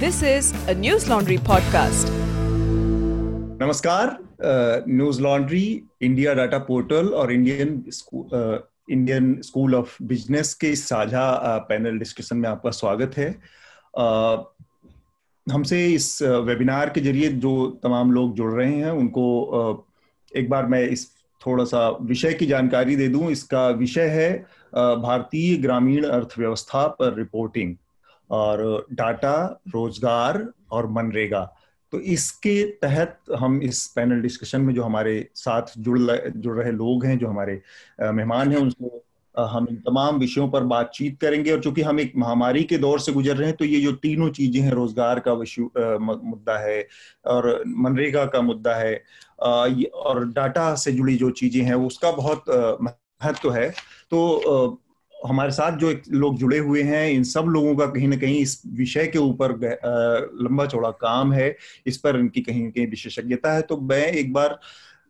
This is a News Laundry podcast. नमस्कार news laundry India data portal और Indian Indian school of business के साझा panel discussion में आपका स्वागत है। uh, हमसे इस वेबिनार के ज़रिए जो तमाम लोग जुड़ रहे हैं उनको uh, एक बार मैं इस थोड़ा सा विषय की जानकारी दे दूँ। इसका विषय है भारतीय ग्रामीण अर्थव्यवस्था पर रिपोर्टिंग और डाटा, रोज़गार और मनरेगा। तो इसके तहत हम इस पैनल डिस्कशन में जो हमारे साथ जुड़ जुड़ रहे लोग हैं, जो हमारे मेहमान हैं उनको हम इन तमाम विषयों पर बातचीत करेंगे। और चूँकि हम एक महामारी के दौर से गुजर रहे हैं तो ये जो तीनों चीज़ें हैं, रोज़गार का मुद्दा है और मनरेगा का मुद्दा है और डाटा से जुड़ी जो चीज़ें हैं, उसका बहुत महत्व है। तो हमारे साथ जो लोग जुड़े हुए हैं, इन सब लोगों का कहीं ना कहीं इस विषय के ऊपर लंबा चौड़ा काम है। इस पर इनकी कहीं ना कहीं विशेषज्ञता है। तो मैं एक बार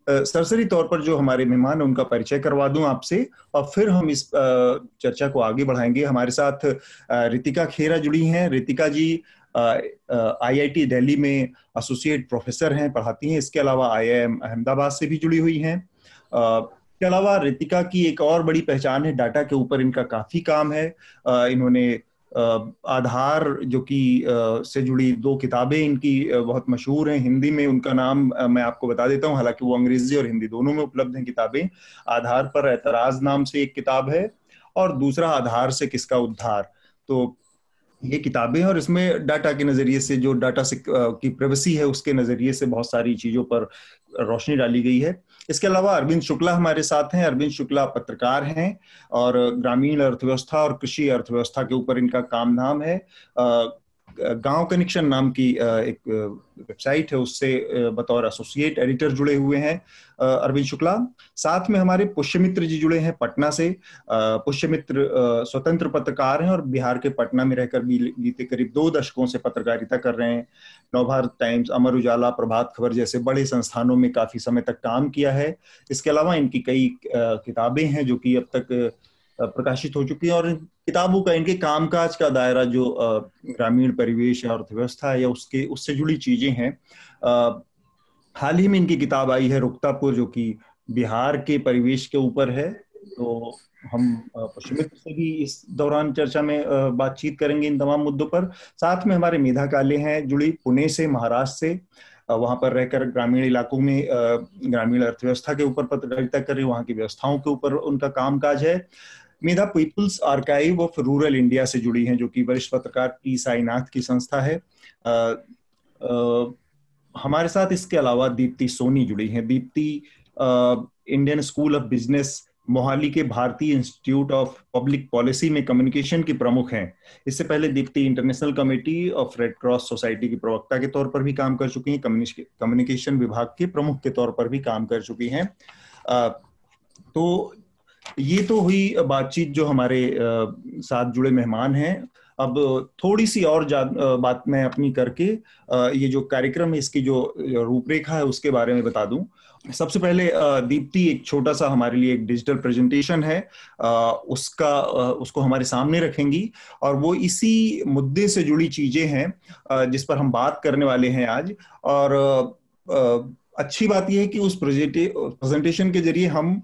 सरसरी तौर पर जो हमारे मेहमान है, उनका परिचय करवा दूँ आपसे और फिर हम इस चर्चा को आगे बढ़ाएँगे। हमारे साथ रितिका खेरा जुड़ी हैं। रितिका जी आईआईटी दिल्ली में एसोसिएट प्रोफेसर हैं, पढ़ाती हैं। इसके अलावा आईआईएम अहमदाबाद से भी जुड़ी हुई हैं। इसके अलावा रितिका की एक और बड़ी पहचान है, डाटा के ऊपर इनका काफ़ी काम है। इन्होंने आधार जो कि से जुड़ी दो किताबें इनकी बहुत मशहूर हैं। हिंदी में उनका नाम मैं आपको बता देता हूँ, हालाँकि वो अंग्रेज़ी और हिंदी दोनों में उपलब्ध हैं किताबें। आधार पर एतराज़ नाम से एक किताब है और दूसरा आधार से किसका उद्धार। तो ये किताबें हैं और इसमें डाटा के नज़रिए से जो डाटा से की प्राइवेसी है, उसके नज़रिए से बहुत सारी चीज़ों पर रोशनी डाली गई है। इसके अलावा अरविंद शुक्ला हमारे साथ हैं, अरविंद शुक्ला पत्रकार हैं और ग्रामीण अर्थव्यवस्था और कृषि अर्थव्यवस्था के ऊपर इनका काम नाम है। गाँव कनेक्शन नाम की एक वेबसाइट है, उससे बतौर एसोसिएट एडिटर जुड़े हुए हैं अरविंद शुक्ला। साथ में हमारे पुष्यमित्र जी जुड़े हैं पटना से। पुष्यमित्र स्वतंत्र पत्रकार हैं और बिहार के पटना में रहकर बीते करीब दो दशकों से पत्रकारिता कर रहे हैं। नवभारत टाइम्स, अमर उजाला, प्रभात खबर जैसे बड़े संस्थानों में काफ़ी समय तक काम किया है। इसके अलावा इनकी कई किताबें हैं जो कि अब तक प्रकाशित हो चुकी है और किताबों का, इनके कामकाज का दायरा जो ग्रामीण परिवेश या अर्थव्यवस्था या उसके, उससे जुड़ी चीज़ें हैं। हाल ही में इनकी किताब आई है रुक्तापुर, जो कि बिहार के परिवेश के ऊपर है। तो हम पश्चिमित्र से भी इस दौरान चर्चा में बातचीत करेंगे इन तमाम मुद्दों पर। साथ में हमारे मेधा काले हैं, जुड़ी पुणे से, महाराष्ट्र से। वहाँ पर रहकर ग्रामीण इलाकों में ग्रामीण अर्थव्यवस्था के ऊपर पत्रकारिता कर रही वहाँ की व्यवस्थाओं के ऊपर उनका कामकाज है। Medha people's archive of rural India से जुड़ी हैं जो कि वरिष्ठ पत्रकार टी साईनाथ की संस्था है। आ, आ, हमारे साथ इसके अलावा दीप्ति सोनी जुड़ी हैं। Deepti Indian school of business Mohali के भारतीय इंस्टीट्यूट ऑफ़ पब्लिक पॉलिसी में कम्युनिकेशन की प्रमुख हैं। इससे पहले Deepti international committee of red cross society की प्रवक्ता के तौर पर भी काम कर चुकी हैं। कम्युनिकेशन विभाग के प्रमुख के तौर पर भी काम कर चुकी हैं। तो ये तो हुई बातचीत जो हमारे साथ जुड़े मेहमान हैं। अब थोड़ी सी और बात मैं अपनी करके ये जो कार्यक्रम है, इसकी जो रूपरेखा है, उसके बारे में बता दूँ। सबसे पहले दीप्ति एक छोटा सा हमारे लिए एक डिजिटल प्रेजेंटेशन है। उसका उसको हमारे सामने रखेंगी और वो इसी मुद्दे से जुड़ी चीज़ें हैं जिस पर हम बात करने वाले हैं आज। और अच्छी बात यह है कि उस प्रेजेंटेशन के ज़रिए हम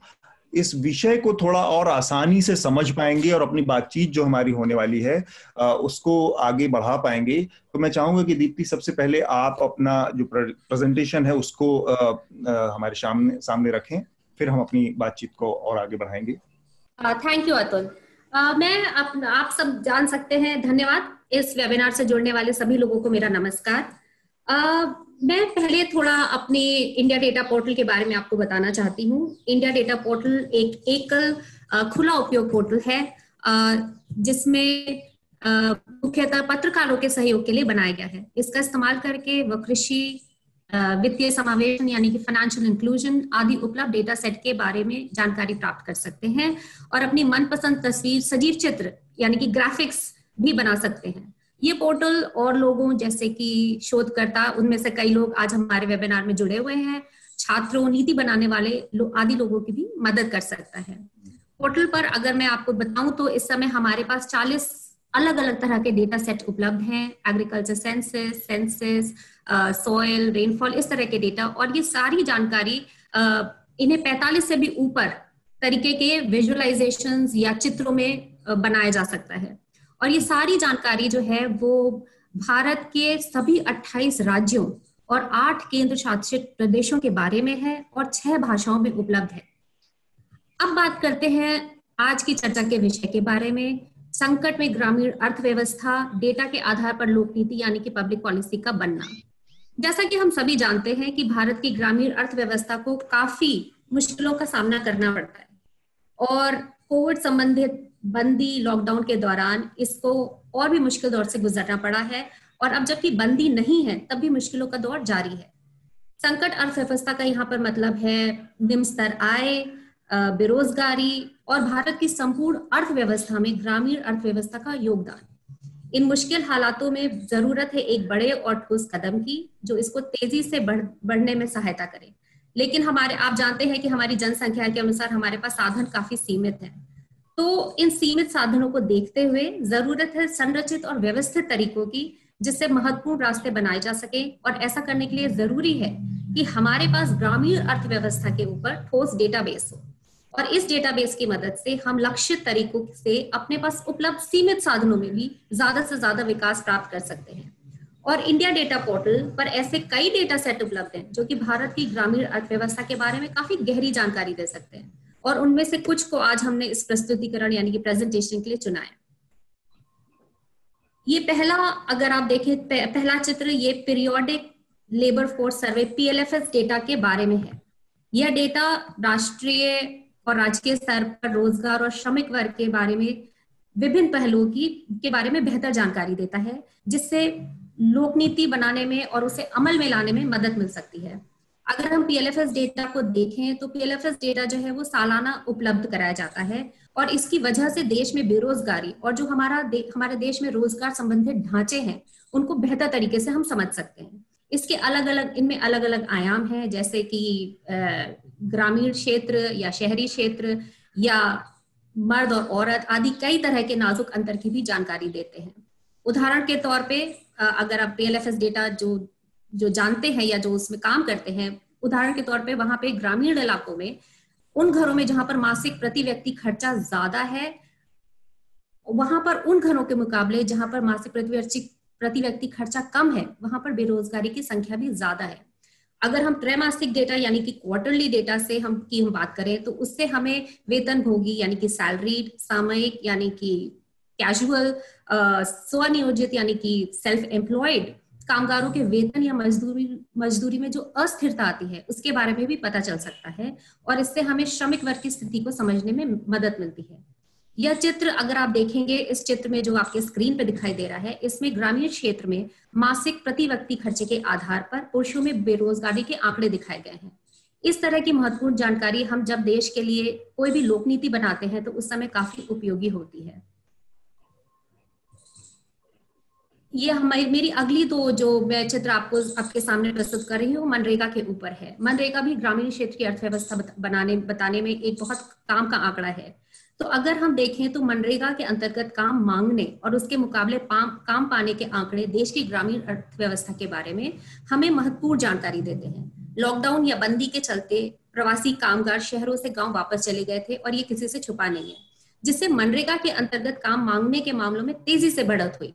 इस विषय को थोड़ा और आसानी से समझ पाएँगे और अपनी बातचीत जो हमारी होने वाली है उसको आगे बढ़ा पाएँगे। तो मैं चाहूँगा कि दीप्ति सबसे पहले आप अपना जो प्रेजेंटेशन है उसको हमारे सामने सामने रखें फिर हम अपनी बातचीत को और आगे बढ़ाएँगे। Thank you Atul. मैं आप, आप सब जान सकते हैं धन्यवाद इस वेबिनार से जुड़ने वाले सभी लोगों को मेरा नमस्कार। मैं पहले थोड़ा अपने इंडिया डेटा पोर्टल के बारे में आपको बताना चाहती हूँ। इंडिया डेटा पोर्टल एक एकल खुला उपयोग पोर्टल है जिसमें मुख्यतः पत्रकारों के सहयोग के लिए बनाया गया है। इसका इस्तेमाल करके वह कृषि वित्तीय समावेशन यानी कि फाइनेंशियल इंक्लूजन आदि उपलब्ध डेटा सेट के बारे में जानकारी प्राप्त कर सकते हैं और अपनी मनपसंद तस्वीर, सजीव चित्र यानी कि ग्राफिक्स भी बना सकते हैं। ये पोर्टल और लोगों जैसे कि शोधकर्ता उनमें से कई लोग आज हमारे वेबिनार में जुड़े हुए हैं। छात्रों नीति बनाने वाले लो, आदि लोगों की भी मदद कर सकता है। पोर्टल पर अगर मैं आपको बताऊँ तो इस समय हमारे पास 40 अलग अलग तरह के डेटा सेट उपलब्ध हैं। Agriculture census census soil rainfall इस तरह के डेटा और ये सारी जानकारी uh, इन्हें 45 से भी ऊपर तरीके के विजुअलाइजेशन या चित्रों में बनाया जा सकता है। और ये सारी जानकारी जो है वो भारत के सभी 28 राज्यों और आठ केंद्र शासित प्रदेशों के बारे में है और छह भाषाओं में उपलब्ध है। अब बात करते हैं आज की चर्चा के विषय के बारे में। संकट में ग्रामीण अर्थव्यवस्था, डेटा के आधार पर लोक नीति यानी कि पब्लिक पॉलिसी का बनना। जैसा कि हम सभी जानते हैं कि भारत की ग्रामीण अर्थव्यवस्था को काफ़ी मुश्किलों का सामना करना पड़ता है और कोविड संबंधित बंदी लॉकडाउन के दौरान इसको और भी मुश्किल दौर से गुजरना पड़ा है और अब जबकि बंदी नहीं है तब भी मुश्किलों का दौर जारी है। संकट अर्थव्यवस्था का यहाँ पर मतलब है निम्न स्तर आय बेरोजगारी और भारत की संपूर्ण अर्थव्यवस्था में ग्रामीण अर्थव्यवस्था का योगदान। इन मुश्किल हालातों में ज़रूरत है एक बड़े और ठोस कदम की जो इसको तेज़ी से बढ़, बढ़ने में सहायता करे। लेकिन हमारे आप जानते हैं कि हमारी जनसंख्या के अनुसार हमारे पास साधन काफ़ी सीमित है। तो इन सीमित साधनों को देखते हुए ज़रूरत है संरचित और व्यवस्थित तरीकों की, जिससे महत्वपूर्ण रास्ते बनाए जा सके। और ऐसा करने के लिए ज़रूरी है कि हमारे पास ग्रामीण अर्थव्यवस्था के ऊपर ठोस डेटाबेस हो। और इस डेटाबेस की मदद से हम लक्षित तरीकों से अपने पास उपलब्ध सीमित साधनों में भी ज़्यादा से ज़्यादा विकास प्राप्त कर सकते हैं। और इंडिया डेटा पोर्टल पर ऐसे कई डेटा सेट उपलब्ध हैं, जो कि भारत की ग्रामीण अर्थव्यवस्था के बारे में काफ़ी गहरी जानकारी दे सकते हैं। और उनमें से कुछ को आज हमने इस प्रस्तुतिकरण यानी कि प्रेजेंटेशन के लिए चुना है। ये पहला, अगर आप देखें पहला चित्र ये periodic labour force survey PLFS data के बारे में है। यह डेटा राष्ट्रीय और राजकीय स्तर पर रोज़गार और श्रमिक वर्ग के बारे में, विभिन्न पहलुओं की, के बारे में बेहतर जानकारी देता है, जिससे लोक नीति बनाने में और उसे अमल में लाने में मदद मिल सकती है। अगर हम पीएलएफएस डेटा को देखें तो पीएलएफएस डेटा जो है वो सालाना उपलब्ध कराया जाता है और इसकी वजह से देश में बेरोजगारी और जो हमारा दे, हमारे देश में रोज़गार संबंधित ढांचे हैं उनको बेहतर तरीके से हम समझ सकते हैं। इसके अलग अलग इनमें अलग अलग आयाम हैं जैसे कि ग्रामीण क्षेत्र या शहरी क्षेत्र या मर्द और औरत आदि कई तरह के नाजुक अंतर की भी जानकारी देते हैं। उदाहरण के तौर पे अगर आप पीएलएफएस डेटा जो जो जानते हैं या जो उसमें काम करते हैं, उदाहरण के तौर पे वहाँ पे ग्रामीण इलाकों में, उन घरों में जहाँ पर मासिक प्रति व्यक्ति खर्चा ज़्यादा है, वहाँ पर उन घरों के मुकाबले जहाँ पर मासिक प्रति व्यक्ति प्रति व्यक्ति खर्चा कम है, वहाँ पर बेरोजगारी की संख्या भी ज़्यादा है। अगर हम त्रैमासिक डेटा यानी कि क्वार्टरली डेटा से हम, की हम बात करें तो उससे हमें वेतन भोगी यानी कि सैलरीड सामयिक यानी कि कैजुअल स्वनियोजित यानी कि सेल्फ एम्प्लॉयड कामगारों के वेतन या मजदूरी मजदूरी में जो अस्थिरता आती है, उसके बारे में भी पता चल सकता है और इससे हमें श्रमिक वर्ग की स्थिति को समझने में मदद मिलती है। यह चित्र अगर आप देखेंगे, इस चित्र में जो आपके स्क्रीन पर दिखाई दे रहा है, इसमें ग्रामीण क्षेत्र में मासिक प्रति व्यक्ति खर्चे के आधार पर पुरुषों में बेरोजगारी के आंकड़े दिखाए गए हैं। इस तरह की महत्वपूर्ण जानकारी हम जब देश के लिए कोई भी लोक नीति बनाते हैं तो उस समय काफ़ी उपयोगी होती है। ये हमारी, मेरी अगली दो जो मैं चित्र आपको, आपके सामने प्रस्तुत कर रही हूँ, मनरेगा के ऊपर है। मनरेगा भी ग्रामीण क्षेत्र की अर्थव्यवस्था बनाने, बताने में एक बहुत काम का आंकड़ा है। तो अगर हम देखें तो मनरेगा के अंतर्गत काम मांगने और उसके मुकाबले काम पाने के आंकड़े देश की ग्रामीण अर्थव्यवस्था के बारे में हमें महत्वपूर्ण जानकारी देते हैं। लॉकडाउन या बंदी के चलते प्रवासी कामगार शहरों से गाँव वापस चले गए थे और ये किसी से छुपा नहीं है, जिससे मनरेगा के अंतर्गत काम मांगने के मामलों में तेज़ी से बढ़त हुई।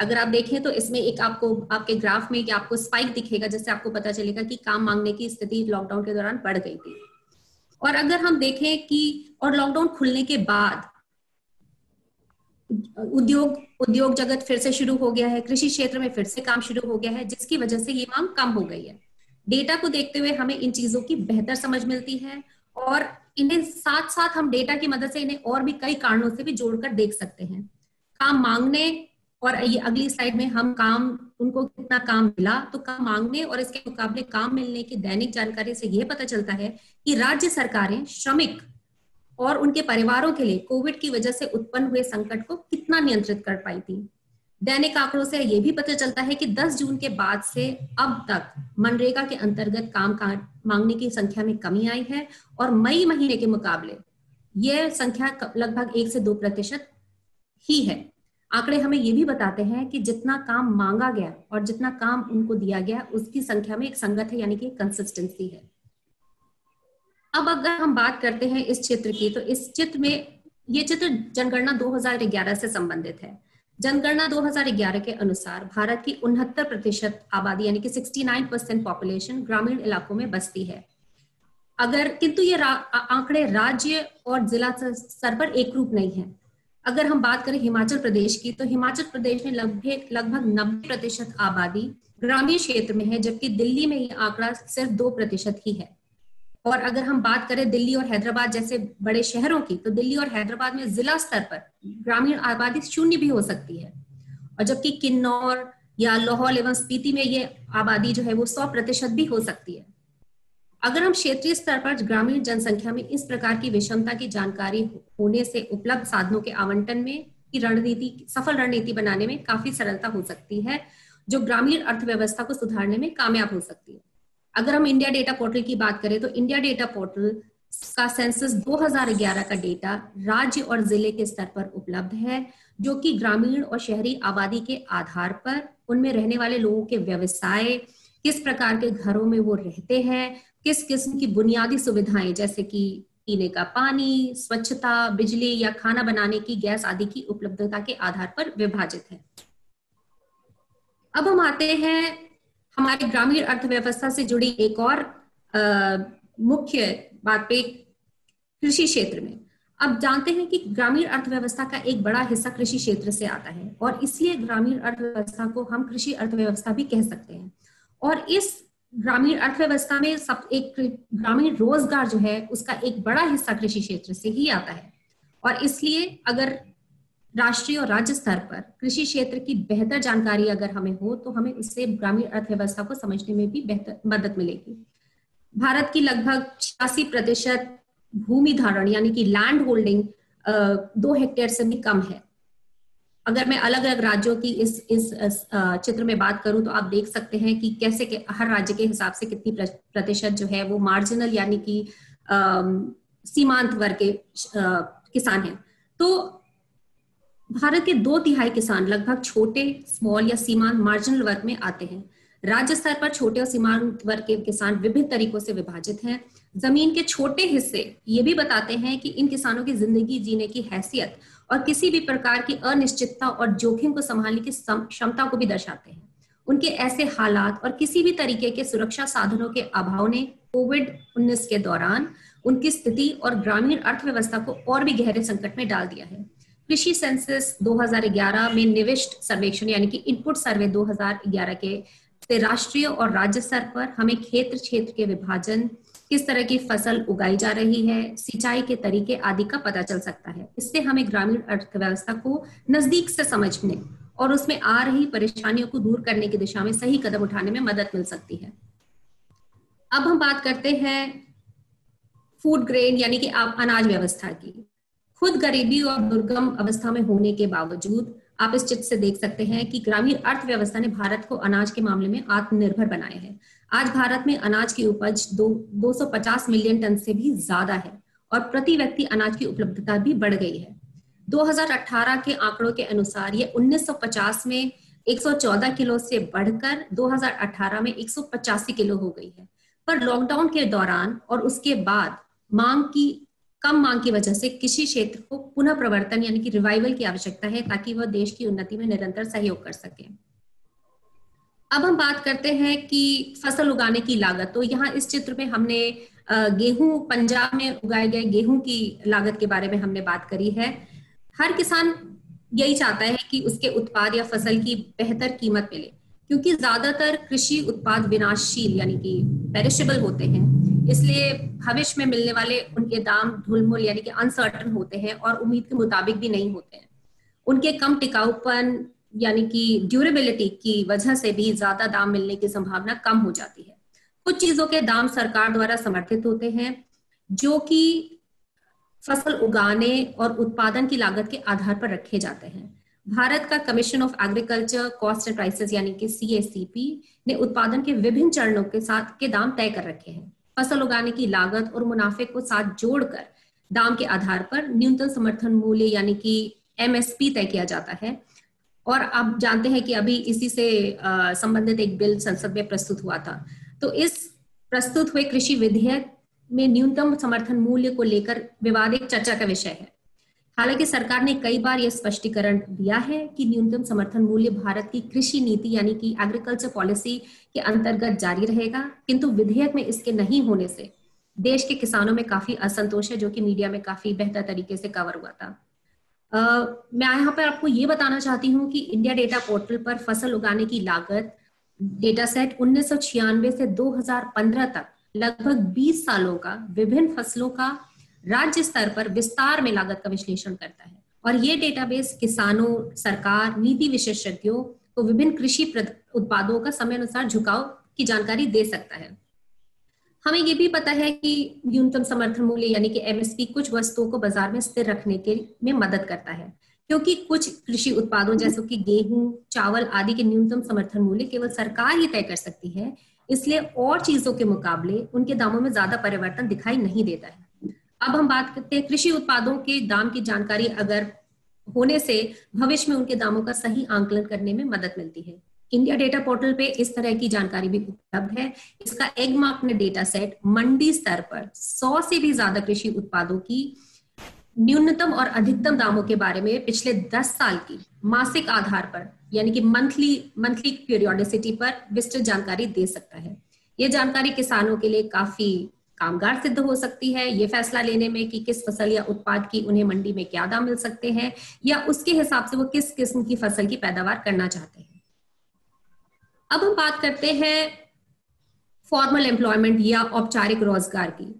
अगर आप देखें तो इसमें एक आपको, आपके ग्राफ में कि आपको स्पाइक दिखेगा, जिससे आपको पता चलेगा कि काम मांगने की स्थिति लॉकडाउन के दौरान बढ़ गई थी। और अगर हम देखें कि, और लॉकडाउन खुलने के बाद, उद्योग उद्योग जगत फिर से शुरू हो गया है, कृषि क्षेत्र में फिर से काम शुरू हो गया है, जिसकी वजह से ये मांग कम हो गई है। डेटा को देखते हुए हमें इन चीज़ों की बेहतर समझ मिलती है, और इन्हें साथ साथ हम डेटा की मदद से इन्हें और भी कई कारणों से भी जोड़कर देख सकते हैं। काम मांगने और ये अगली स्लाइड में हम काम, उनको कितना काम मिला तो काम मांगने और इसके मुकाबले काम मिलने की दैनिक जानकारी से यह पता चलता है कि राज्य सरकारें श्रमिक और उनके परिवारों के लिए कोविड की वजह से उत्पन्न हुए संकट को कितना नियंत्रित कर पाई थी। दैनिक आंकड़ों से यह भी पता चलता है कि 10 जून के बाद से अब तक मनरेगा के अंतर्गत काम का, मांगने की संख्या में कमी आई है और मई महीने के मुकाबले यह संख्या लगभग एक से दो प्रतिशत ही है। आंकड़े हमें ये भी बताते हैं कि जितना काम मांगा गया और जितना काम उनको दिया गया, उसकी संख्या में एक संगत है, यानी कि कंसिस्टेंसी है। अब अगर हम बात करते हैं इस चित्र की तो इस चित्र में ये चित्र जनगणना 2011 से संबंधित है। जनगणना 2011 के अनुसार भारत की उनहत्तर प्रतिशत आबादी, यानी कि 69 परसेंट पॉपुलेशन ग्रामीण इलाकों में बसती है। अगर, किंतु ये आंकड़े राज्य और जिला स्तर पर एक रूप नहीं है। अगर हम बात करें हिमाचल प्रदेश की तो हिमाचल प्रदेश में लगभग लगभग नब्बे प्रतिशत आबादी ग्रामीण क्षेत्र में है, जबकि दिल्ली में ये आंकड़ा सिर्फ़ दो प्रतिशत ही है। और अगर हम बात करें दिल्ली और हैदराबाद जैसे बड़े शहरों की तो दिल्ली और हैदराबाद में जिला स्तर पर ग्रामीण आबादी शून्य भी हो सकती है। और जबकि किन्नौर या लाहौल एवं स्पीति में ये आबादी जो है वो सौ प्रतिशत भी हो सकती है। अगर हम क्षेत्रीय स्तर पर ग्रामीण जनसंख्या में इस प्रकार की विषमता की जानकारी होने से उपलब्ध साधनों के आवंटन में की रणनीति, सफल रणनीति बनाने में काफ़ी सरलता हो सकती है, जो ग्रामीण अर्थव्यवस्था को सुधारने में कामयाब हो सकती है। अगर हम इंडिया डेटा पोर्टल की बात करें तो इंडिया डेटा पोर्टल का सेंसस 2011 का डेटा राज्य और ज़िले के स्तर पर उपलब्ध है, जो कि ग्रामीण और शहरी आबादी के आधार पर उनमें रहने वाले लोगों के व्यवसाय, किस प्रकार के घरों में वो रहते हैं किस किस्म की बुनियादी सुविधाएँ जैसे कि पीने का पानी स्वच्छता बिजली या खाना बनाने की गैस आदि की उपलब्धता के आधार पर विभाजित है। अब हम आते हैं हमारे ग्रामीण अर्थव्यवस्था से जुड़ी एक और आ, मुख्य बात पे कृषि क्षेत्र में। अब जानते हैं कि ग्रामीण अर्थव्यवस्था का एक बड़ा हिस्सा कृषि क्षेत्र से आता है और इसलिए ग्रामीण अर्थव्यवस्था को हम कृषि अर्थव्यवस्था भी कह सकते हैं। और इस ग्रामीण अर्थव्यवस्था में सब एक ग्रामीण रोज़गार जो है, उसका एक बड़ा हिस्सा कृषि क्षेत्र से ही आता है। और इसलिए अगर राष्ट्रीय और राज्य स्तर पर कृषि क्षेत्र की बेहतर जानकारी अगर हमें हो तो हमें उससे ग्रामीण अर्थव्यवस्था को समझने में भी बेहतर मदद मिलेगी। भारत की लगभग छियासी प्रतिशत भूमि धारण, यानी कि लैंड होल्डिंग दो हेक्टेयर से भी कम है। अगर मैं अलग अलग राज्यों की इस इस चित्र में बात करूँ तो आप देख सकते हैं कि कैसे के, हर राज्य के हिसाब से कितनी प्रतिशत जो है वो मार्जिनल यानी कि सीमांत वर्ग के किसान हैं। तो भारत के दो तिहाई किसान लगभग छोटे स्मॉल या सीमांत मार्जिनल वर्ग में आते हैं। राज्य स्तर पर छोटे और सीमांत वर्ग के किसान विभिन्न तरीकों से विभाजित हैं। ज़मीन के छोटे हिस्से ये भी बताते हैं कि इन किसानों की ज़िंदगी जीने की हैसियत और किसी भी प्रकार की अनिश्चितता और जोखिम को संभालने की क्षमता को भी दर्शाते हैं। उनके ऐसे हालात और किसी भी तरीके के सुरक्षा साधनों के अभाव ने कोविड 19 के दौरान उनकी स्थिति और ग्रामीण अर्थव्यवस्था को और भी गहरे संकट में डाल दिया है। कृषि सेंसस 2011 में निविष्ट सर्वेक्षण यानी कि इनपुट सर्वे 2011 के से राष्ट्रीय और राज्य स्तर पर हमें क्षेत्र क्षेत्र के विभाजन किस तरह की फ़सल उगाई जा रही है, सिंचाई के तरीके आदि का पता चल सकता है। इससे हमें ग्रामीण अर्थव्यवस्था को नज़दीक से समझने और उसमें आ रही परेशानियों को दूर करने की दिशा में सही कदम उठाने में मदद मिल सकती है। अब हम बात करते हैं फ़ूड ग्रेन यानी कि आप अनाज व्यवस्था की। खुद गरीबी और दुर्गम अवस्था में होने के बावजूद आप इस चित्र से देख सकते हैं कि ग्रामीण अर्थव्यवस्था ने भारत को अनाज के मामले में आत्मनिर्भर बनाया है। आज भारत में अनाज की उपज दो 250 मिलियन टन से भी ज़्यादा है और प्रति व्यक्ति अनाज की उपलब्धता भी बढ़ गई है। 2018 के आंकड़ों के अनुसार ये 1950 में 114 किलो से बढ़कर 2018 में 185 किलो हो गई है। पर लॉकडाउन के दौरान और उसके बाद मांग की, कम मांग की वजह से कृषि क्षेत्र को पुनः प्रवर्तन यानी कि रिवाइवल की आवश्यकता है ताकि वह देश की उन्नति में निरंतर सहयोग कर सके। अब हम बात करते हैं कि फ़सल उगाने की लागत। तो यहाँ इस चित्र में हमने गेहूँ, पंजाब में उगाए गए गेहूँ की लागत के बारे में हमने बात करी है। हर किसान यही चाहता है कि उसके उत्पाद या फ़सल की बेहतर कीमत मिले, क्योंकि ज़्यादातर कृषि उत्पाद विनाशशील यानी कि पेरिशेबल होते हैं। इसलिए भविष्य में मिलने वाले उनके दाम धुलमुल यानी कि अनसर्टन होते हैं और उम्मीद के मुताबिक भी नहीं होते हैं। उनके कम टिकाऊपन यानी कि ड्यूरेबिलिटी की वजह से भी ज़्यादा दाम मिलने की संभावना कम हो जाती है। कुछ चीज़ों के दाम सरकार द्वारा समर्थित होते हैं, जो कि फ़सल उगाने और उत्पादन की लागत के आधार पर रखे जाते हैं। भारत का commission of agriculture cost and prices यानी कि सी ने उत्पादन के विभिन्न चरणों के साथ के दाम तय कर रखे हैं। फ़सल उगाने की लागत और मुनाफे को साथ जोड़कर दाम के आधार पर न्यूनतम समर्थन मूल्य यानी कि एमएसपी तय किया जाता है। और आप जानते हैं कि अभी इसी से संबंधित एक बिल संसद में प्रस्तुत हुआ था। तो इस प्रस्तुत हुए कृषि विधेयक में न्यूनतम समर्थन मूल्य को लेकर विवाद एक चर्चा का विषय है। हालाँकि सरकार ने कई बार यह स्पष्टीकरण दिया है कि न्यूनतम समर्थन मूल्य भारत की कृषि नीति यानी कि एग्रीकल्चर पॉलिसी के अंतर्गत जारी रहेगा, किंतु विधेयक में इसके नहीं होने से देश के किसानों में काफ़ी असंतोष है, जो कि मीडिया में काफ़ी बेहतर तरीके से कवर हुआ था। मैं यहाँ पर आपको ये बताना चाहती हूँ कि इंडिया डेटा पोर्टल पर फ़सल उगाने की लागत डेटा सेट उन्नीस सौ छियानवे से 2015 तक लगभग 20 सालों का विभिन्न फ़सलों का राज्य स्तर पर विस्तार में लागत का विश्लेषण करता है। और ये डेटाबेस किसानों, सरकार, नीति विशेषज्ञों को विभिन्न कृषि उत्पादों का समय अनुसार झुकाव की जानकारी दे सकता है। हमें ये भी पता है कि न्यूनतम समर्थन मूल्य, यानी कि एमएसपी कुछ वस्तुओं को बाज़ार में स्थिर रखने के में मदद करता है। क्योंकि कुछ कृषि उत्पादों, जैसे कि गेहूँ, चावल आदि के न्यूनतम समर्थन मूल्य केवल सरकार ही तय कर सकती है। इसलिए और चीज़ों के मुकाबले उनके दामों में ज़्यादा परिवर्तन दिखाई नहीं देता है। अब हम बात करते हैं कृषि उत्पादों के दाम की जानकारी अगर होने से भविष्य में उनके दामों का सही आंकलन करने में मदद मिलती है। इंडिया डेटा पोर्टल पे इस तरह की जानकारी भी उपलब्ध है। इसका एग मार्क ने डेटा सेट मंडी स्तर पर 100 से भी ज़्यादा कृषि उत्पादों की न्यूनतम और अधिकतम दामों के बारे में पिछले 10 साल की मासिक आधार पर, यानी कि मंथली मंथली पीरियोडिसिटी पर विस्तृत जानकारी दे सकता है। ये जानकारी किसानों के लिए काफ़ी कामगार सिद्ध हो सकती है। ये फैसला लेने में कि किस फ़सल या उत्पाद की उन्हें मंडी में क्या दाम मिल सकते हैं या उसके हिसाब से वो किस किस्म की फ़सल की पैदावार करना चाहते हैं। अब हम बात करते हैं फॉर्मल एम्प्लॉयमेंट या औपचारिक रोज़गार की।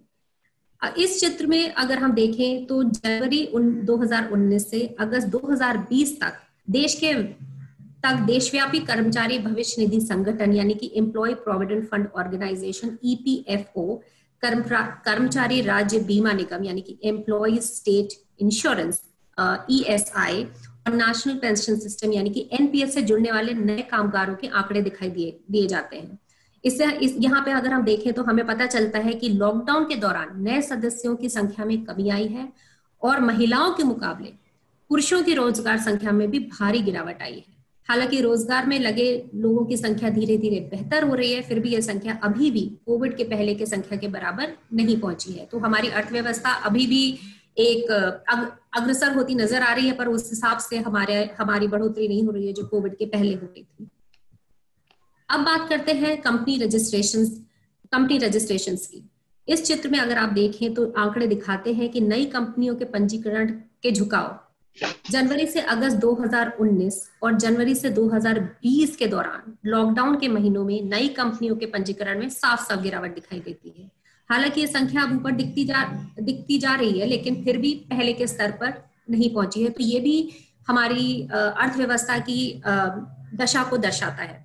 इस चित्र में अगर हम देखें तो जनवरी 2019 से अगस्त 2020 तक देश के, तक देशव्यापी कर्मचारी भविष्य निधि संगठन यानी कि employ provident fund organisation EPFO कर्मचारी राज्य बीमा निगम यानी कि एम्प्लॉय स्टेट इंश्योरेंस ईएसआई और नेशनल पेंशन सिस्टम यानी कि एनपीएस से जुड़ने वाले नए कामगारों के आंकड़े दिखाई दिए दिए जाते हैं। इससे, इस, यहाँ पे अगर हम देखें तो हमें पता चलता है कि लॉकडाउन के दौरान नए सदस्यों की संख्या में कमी आई है और महिलाओं के मुकाबले पुरुषों की रोज़गार संख्या में भी भारी गिरावट आई है। हालाँकि रोज़गार में लगे लोगों की संख्या धीरे धीरे बेहतर हो रही है, फिर भी यह संख्या अभी भी कोविड के पहले के संख्या के बराबर नहीं पहुँची है। तो हमारी अर्थव्यवस्था अभी भी एक अग्रसर होती नज़र आ रही है, पर उस हिसाब से हमारे, हमारी बढ़ोतरी नहीं हो रही है जो कोविड के पहले हो रही थी। अब बात करते हैं कंपनी रजिस्ट्रेशन कंपनी रजिस्ट्रेशन की। इस चित्र में अगर आप देखें तो आंकड़े दिखाते हैं कि नई कंपनियों के पंजीकरण के झुकाव, जनवरी से अगस्त 2019 और जनवरी से 2020 के दौरान लॉकडाउन के महीनों में नई कंपनियों के पंजीकरण में साफ़ साफ़ गिरावट दिखाई देती है। हालाँकि ये संख्या अब ऊपर दिखती जा दिखती जा रही है, लेकिन फिर भी पहले के स्तर पर नहीं पहुँची है। तो ये भी हमारी अर्थव्यवस्था की दशा को दर्शाता है।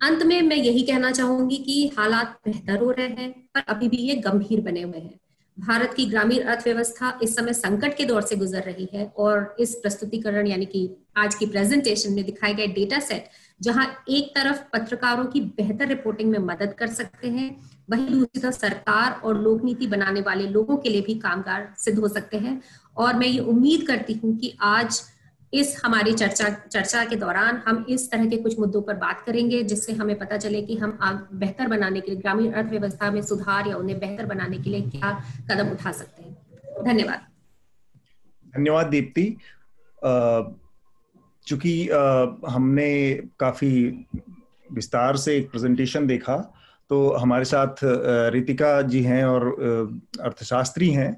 अंत में मैं यही कहना चाहूँगी कि हालात बेहतर हो रहे हैं, पर अभी भी ये गंभीर बने हुए हैं। भारत की ग्रामीण अर्थव्यवस्था इस समय संकट के दौर से गुजर रही है, और इस प्रस्तुतिकरण यानी कि आज की प्रेजेंटेशन में दिखाए गए डेटा सेट जहाँ एक तरफ़ पत्रकारों की बेहतर रिपोर्टिंग में मदद कर सकते हैं वही दूसरी तरफ़ सरकार और लोक नीति बनाने वाले लोगों के लिए भी कामगार सिद्ध हो सकते हैं। और मैं ये उम्मीद करती हूँ कि आज इस हमारी चर्चा चर्चा के दौरान हम इस तरह के कुछ मुद्दों पर बात करेंगे, जिससे हमें पता चले कि हम बेहतर बनाने के लिए, ग्रामीण अर्थव्यवस्था में सुधार या उन्हें बेहतर बनाने के लिए क्या कदम उठा सकते हैं। धन्यवाद। धन्यवाद, दीप्ति। चूँकि हमने काफ़ी विस्तार से एक प्रेजेंटेशन देखा तो हमारे साथ रितिका जी हैं और अर्थशास्त्री हैं।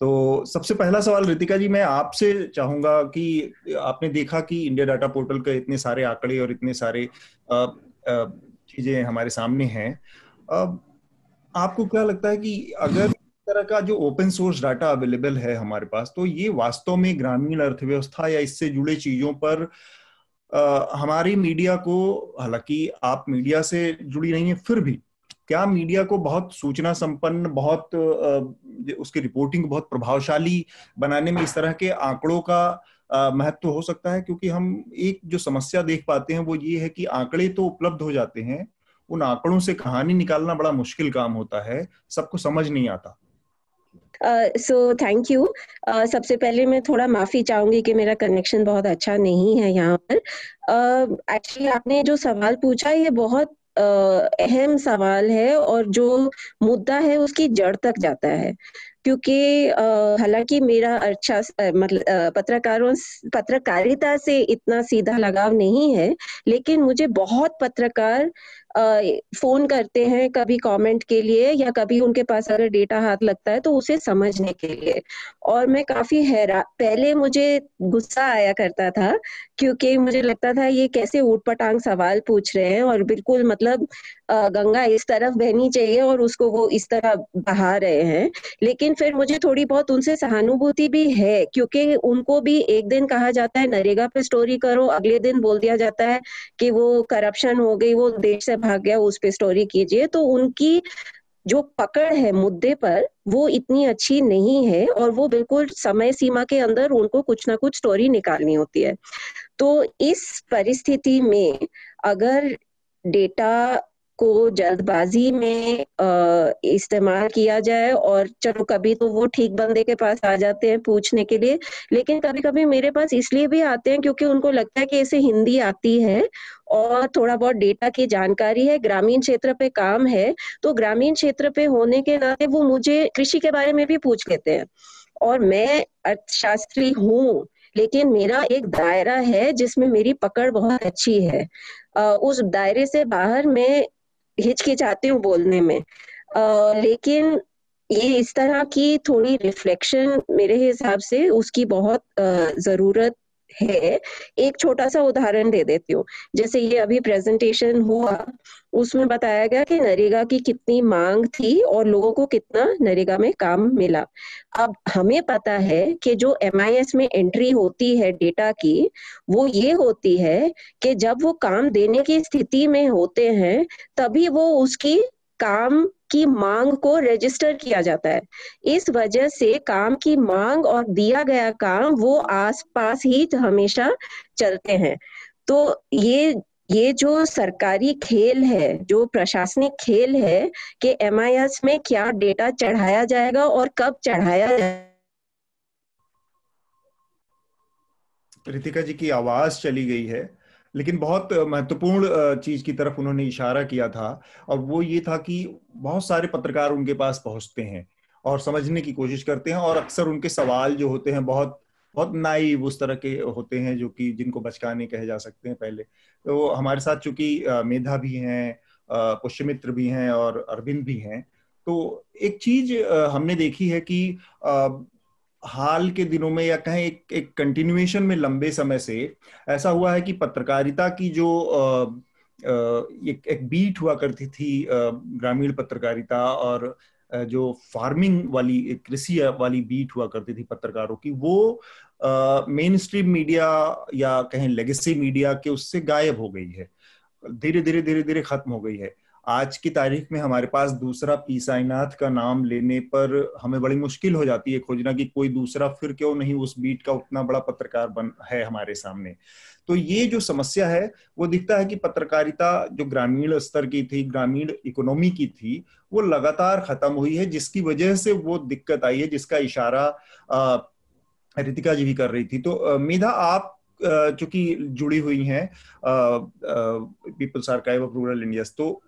तो सबसे पहला सवाल रितिका जी मैं आपसे चाहूँगा कि आपने देखा कि इंडिया डाटा पोर्टल के इतने सारे आंकड़े और इतने सारे चीज़ें हमारे सामने हैं। आपको क्या लगता है कि अगर तरह का जो ओपन सोर्स डाटा अवेलेबल है हमारे पास तो ये वास्तव में ग्रामीण अर्थव्यवस्था या इससे जुड़े चीज़ों पर आ, हमारी मीडिया को हालाँकि आप मीडिया से जुड़ी नहीं है फिर भी क्या मीडिया को बहुत सूचना संपन्न बहुत उसकी रिपोर्टिंग बहुत प्रभावशाली बनाने में इस तरह के आंकड़ों का महत्व हो सकता है? क्योंकि हम एक जो समस्या देख पाते हैं वो ये है कि आंकड़े तो उपलब्ध हो जाते हैं उन आंकड़ों से कहानी निकालना बड़ा मुश्किल काम होता है सबको समझ नहीं आता। सो थैंक यू सबसे पहले मैं थोड़ा माफ़ी चाहूँगी कि मेरा कनेक्शन बहुत अच्छा नहीं है यहाँ पर। एक्चुअली uh, आपने जो सवाल पूछा ये बहुत अहम सवाल है और जो मुद्दा है उसकी जड़ तक जाता है। क्योंकि हालाँकि मेरा अच्छा मतलब पत्रकारों पत्रकारिता से इतना सीधा लगाव नहीं है, लेकिन मुझे बहुत पत्रकार फ़ोन करते हैं कभी कमेंट के लिए या कभी उनके पास अगर डेटा हाथ लगता है तो उसे समझने के लिए। और मैं काफ़ी हैरा, पहले मुझे गुस्सा आया करता था क्योंकि मुझे लगता था ये कैसे ऊट पटांग सवाल पूछ रहे हैं और बिल्कुल मतलब गंगा इस तरफ़ बहनी चाहिए और उसको वो इस तरह बहा रहे हैं। लेकिन फिर मुझे थोड़ी बहुत उनसे सहानुभूति भी है, क्योंकि उनको भी एक दिन कहा जाता है, नरेगा पे स्टोरी करो, अगले दिन बोल दिया जाता है कि वो करप्शन हो गई, वो देश से भाग गया, उस पर स्टोरी कीजिए। तो उनकी जो पकड़ है मुद्दे पर, वो इतनी अच्छी नहीं है और वो बिल्कुल समय सीमा के अंदर उनको कुछ ना कुछ स्टोरी निकालनी होती है। तो इस परिस्थिति में अगर डेटा को जल्दबाजी में इस्तेमाल किया जाए और चलो कभी तो वो ठीक बंदे के पास आ जाते हैं पूछने के लिए, लेकिन कभी कभी मेरे पास इसलिए भी आते हैं क्योंकि उनको लगता है कि इसे हिंदी आती है और थोड़ा बहुत डेटा की जानकारी है, ग्रामीण क्षेत्र पे काम है तो ग्रामीण क्षेत्र पे होने के नाते वो मुझे कृषि के बारे में भी पूछ लेते हैं। और मैं अर्थशास्त्री हूँ, लेकिन मेरा एक दायरा है जिसमें मेरी पकड़ बहुत अच्छी है। उस दायरे से बाहर मैं हिचकिचाती हूँ बोलने में। आ, लेकिन ये इस तरह की थोड़ी रिफ्लेक्शन मेरे हिसाब से उसकी बहुत ज़रूरत है, एक छोटा सा उदाहरण दे देती हूँ। जैसे ये अभी प्रेजेंटेशन हुआ, उसमें बताया गया कि नरेगा की कितनी मांग थी और लोगों को कितना नरेगा में काम मिला। अब हमें पता है कि जो एमआईएस में एंट्री होती है डेटा की, वो ये होती है कि जब वो काम देने की स्थिति में होते हैं, तभी वो उसकी काम की मांग को रजिस्टर किया जाता है। इस वजह से काम की मांग और दिया गया काम वो आसपास ही हमेशा चलते हैं। तो ये ये जो सरकारी खेल है, जो प्रशासनिक खेल है कि एम में क्या डेटा चढ़ाया जाएगा और कब चढ़ाया जाएगा। रितिका जी की आवाज़ चली गई है। लेकिन बहुत महत्वपूर्ण चीज़ की तरफ़ उन्होंने इशारा किया था और वो ये था कि बहुत सारे पत्रकार उनके पास पहुँचते हैं और समझने की कोशिश करते हैं और अक्सर उनके सवाल जो होते हैं बहुत बहुत नाइव उस तरह के होते हैं जो कि जिनको बचकाने कहे जा सकते हैं पहले। तो हमारे साथ चूँकि मेधा भी हैं पुष्यमित्र भी हैं और अरविंद भी हैं तो एक चीज़ हमने देखी है कि हाल के दिनों में या कहें एक एक कंटिन्यूएशन में लंबे समय से ऐसा हुआ है कि पत्रकारिता की जो एक एक बीट हुआ करती थी ग्रामीण पत्रकारिता और जो फ़ार्मिंग वाली, कृषि वाली बीट हुआ करती थी पत्रकारों की, वो मेन स्ट्रीम मीडिया या कहें लेगेसी मीडिया के उससे गायब हो गई है। धीरे धीरे धीरे धीरे खत्म हो गई है। आज की तारीख में हमारे पास दूसरा पी साईनाथ का नाम लेने पर हमें बड़ी मुश्किल हो जाती है खोजना कि कोई दूसरा फिर क्यों नहीं उस बीट का उतना बड़ा पत्रकार बन, है हमारे सामने। तो ये जो समस्या है, वो दिखता है कि पत्रकारिता जो ग्रामीण स्तर की थी, ग्रामीण इकोनॉमी की थी, वो लगातार खत्म हुई है, जिसकी वजह से वो दिक्कत आई है, जिसका इशारा रितिका जी भी कर रही थी। तो मेधा आप चूँकि जुड़ी हुई हैं people's archive of rural India तो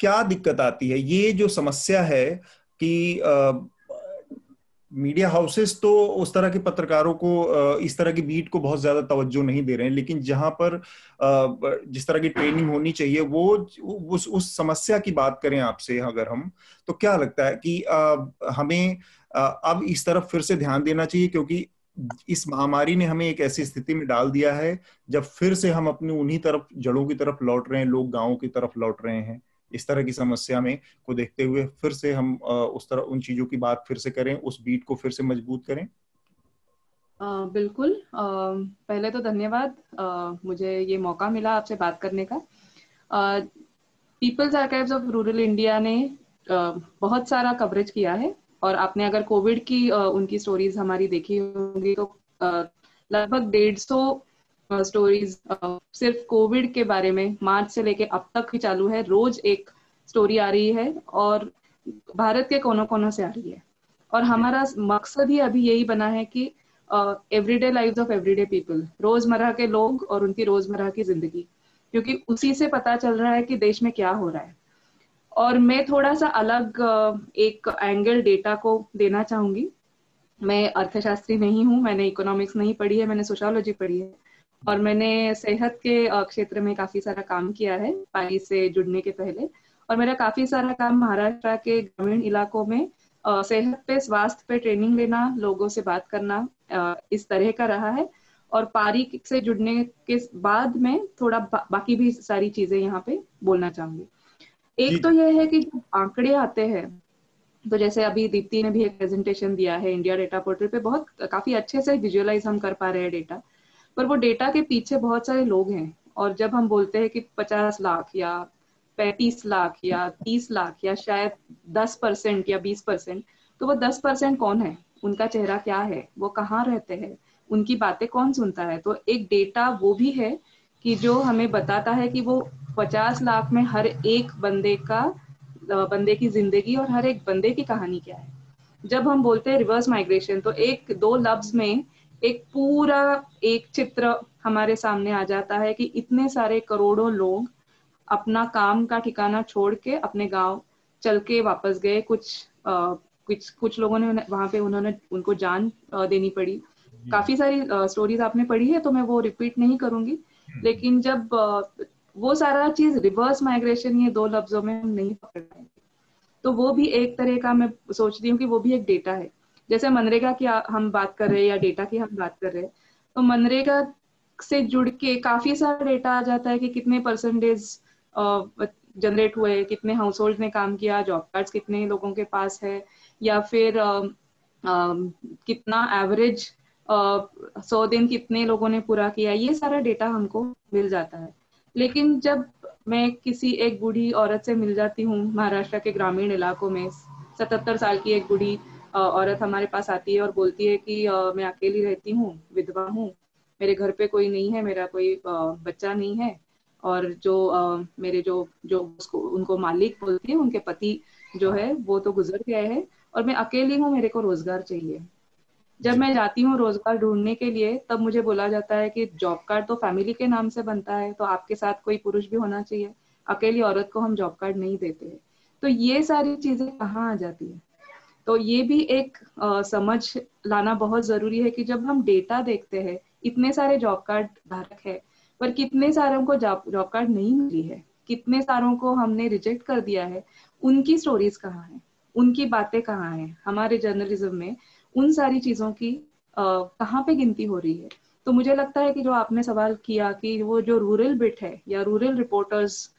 क्या दिक्कत आती है? ये जो समस्या है कि मीडिया हाउसेस तो उस तरह के पत्रकारों को इस तरह की बीट को बहुत ज़्यादा तवज्जो नहीं दे रहे हैं, लेकिन जहाँ पर जिस तरह की ट्रेनिंग होनी चाहिए, वो उस उस समस्या की बात करें आपसे अगर हम तो क्या लगता है कि हमें अब इस तरफ़ फिर से ध्यान देना चाहिए, क्योंकि इस महामारी ने हमें एक ऐसी स्थिति में डाल दिया है, जब फिर से हम अपनी उन्हीं तरफ़, जड़ों की तरफ़ लौट रहे हैं, लोग गाँवों की तरफ़ लौट रहे हैं। इस तरह की समस्या में को देखते हुए फिर से हम उस तरह उन चीज़ों की बात फिर से करें उस बीट को फिर से मज़बूत करें। आ, बिल्कुल। आ, पहले तो धन्यवाद। मुझे ये मौका मिला आपसे बात करने का। People's archives of rural India ने आ, बहुत सारा कवरेज किया है और आपने अगर कोविड की आ, उनकी स्टोरीज हमारी देखी होंगी तो लगभग डेढ़ सौ स्टोरीज सिर्फ़ कोविड के बारे में मार्च से लेके अब तक ही चालू है रोज एक स्टोरी आ रही है और भारत के कोनों कोनों से आ रही है। और हमारा मकसद ही अभी यही बना है कि everyday life of everyday people रोज़मर्रा के लोग और उनकी रोज़मर्रा की ज़िंदगी। क्योंकि उसी से पता चल रहा है कि देश में क्या हो रहा है। और मैं थोड़ा सा अलग एक एंगल डेटा को देना चाहूँगी। मैं अर्थशास्त्री नहीं हूँ मैंने इकोनॉमिक्स नहीं पढ़ी है मैंने सोशोलॉजी पढ़ी है। और मैंने सेहत के क्षेत्र में काफ़ी सारा काम किया है पाई से जुड़ने के पहले। और मेरा काफ़ी सारा काम महाराष्ट्र के ग्रामीण इलाकों में सेहत पे स्वास्थ्य पे ट्रेनिंग लेना लोगों से बात करना इस तरह का रहा है। और पारी से जुड़ने के बाद में थोड़ा बा, बाकी भी सारी चीज़ें यहाँ पे बोलना चाहूँगी। एक तो यह है कि जब आंकड़े आते हैं तो जैसे अभी दीप्ति ने भी एक प्रेजेंटेशन दिया है इंडिया डेटा पोर्टल पे बहुत काफ़ी अच्छे से विजुअलाइज हम कर पा रहे हैं डेटा पर वो डेटा के पीछे बहुत सारे लोग हैं। और जब हम बोलते हैं कि पचास लाख या पैंतीस लाख या तीस लाख या शायद दस परसेंट या बीस परसेंट तो वो दस परसेंट कौन है? उनका चेहरा क्या है? वो कहाँ रहते हैं? उनकी बातें कौन सुनता है? तो एक डेटा वो भी है कि जो हमें बताता है कि वो पचास लाख में हर एक बंदे का बंदे की ज़िंदगी और हर एक बंदे की कहानी क्या है। जब हम बोलते हैं रिवर्स माइग्रेशन तो एक दो लफ्ज में एक पूरा एक चित्र हमारे सामने आ जाता है कि इतने सारे करोड़ों लोग अपना काम का ठिकाना छोड़ के अपने गाँव चल के वापस गए। कुछ आ, कुछ कुछ लोगों ने वहाँ पे उन्होंने उनको जान देनी पड़ी। काफ़ी सारी स्टोरीज आपने पढ़ी है तो मैं वो रिपीट नहीं करूँगी। हम्म। लेकिन जब वो सारा चीज़ रिवर्स माइग्रेशन ये दो लफ्जों में हम नहीं पकड़ पाएँगे। तो वो भी एक तरह का मैं सोचती हूँ कि वो भी एक डेटा है। जैसे मनरेगा की हम बात कर रहे हैं या डेटा की हम बात कर रहे हैं तो मनरेगा से जुड़ के काफ़ी सारा डेटा आ जाता है कि कितने परसेंटेज जनरेट हुए कितने हाउस होल्ड ने काम किया जॉब कार्ड कितने लोगों के पास है या फिर आ, आ, कितना एवरेज सौ दिन कितने लोगों ने पूरा किया ये सारा डेटा हमको मिल जाता है। लेकिन जब मैं किसी एक बूढ़ी औरत से मिल जाती हूँ महाराष्ट्र के ग्रामीण इलाकों में सतहत्तर साल की एक बूढ़ी औरत हमारे पास आती है और बोलती है कि मैं अकेली रहती हूँ विधवा हूँ मेरे घर पे कोई नहीं है मेरा कोई बच्चा नहीं है। और जो मेरे जो जो उसको उनको मालिक बोलती है उनके पति जो है वो तो गुजर गए हैं और मैं अकेली हूँ मेरे को रोज़गार चाहिए। जब मैं जाती हूँ रोज़गार ढूँढने के लिए तब मुझे बोला जाता है कि जॉब कार्ड तो फैमिली के नाम से बनता है तो आपके साथ कोई पुरुष भी होना चाहिए। अकेली औरत को हम जॉब कार्ड नहीं देते हैं। तो ये सारी चीज़ें कहाँ आ जाती है? तो ये भी एक आ, समझ लाना बहुत ज़रूरी है कि जब हम डेटा देखते हैं इतने सारे जॉब कार्ड धारक है पर कितने सारों को जॉब कार्ड नहीं मिली है? कितने सारों को हमने रिजेक्ट कर दिया है? उनकी स्टोरीज कहाँ है? उनकी बातें कहाँ है? हमारे जर्नलिज्म में उन सारी चीज़ों की कहाँ पे गिनती हो रही है? तो मुझे लगता है कि जो आपने सवाल किया कि वो जो रूरल बिट है या रूरल रिपोर्टर्स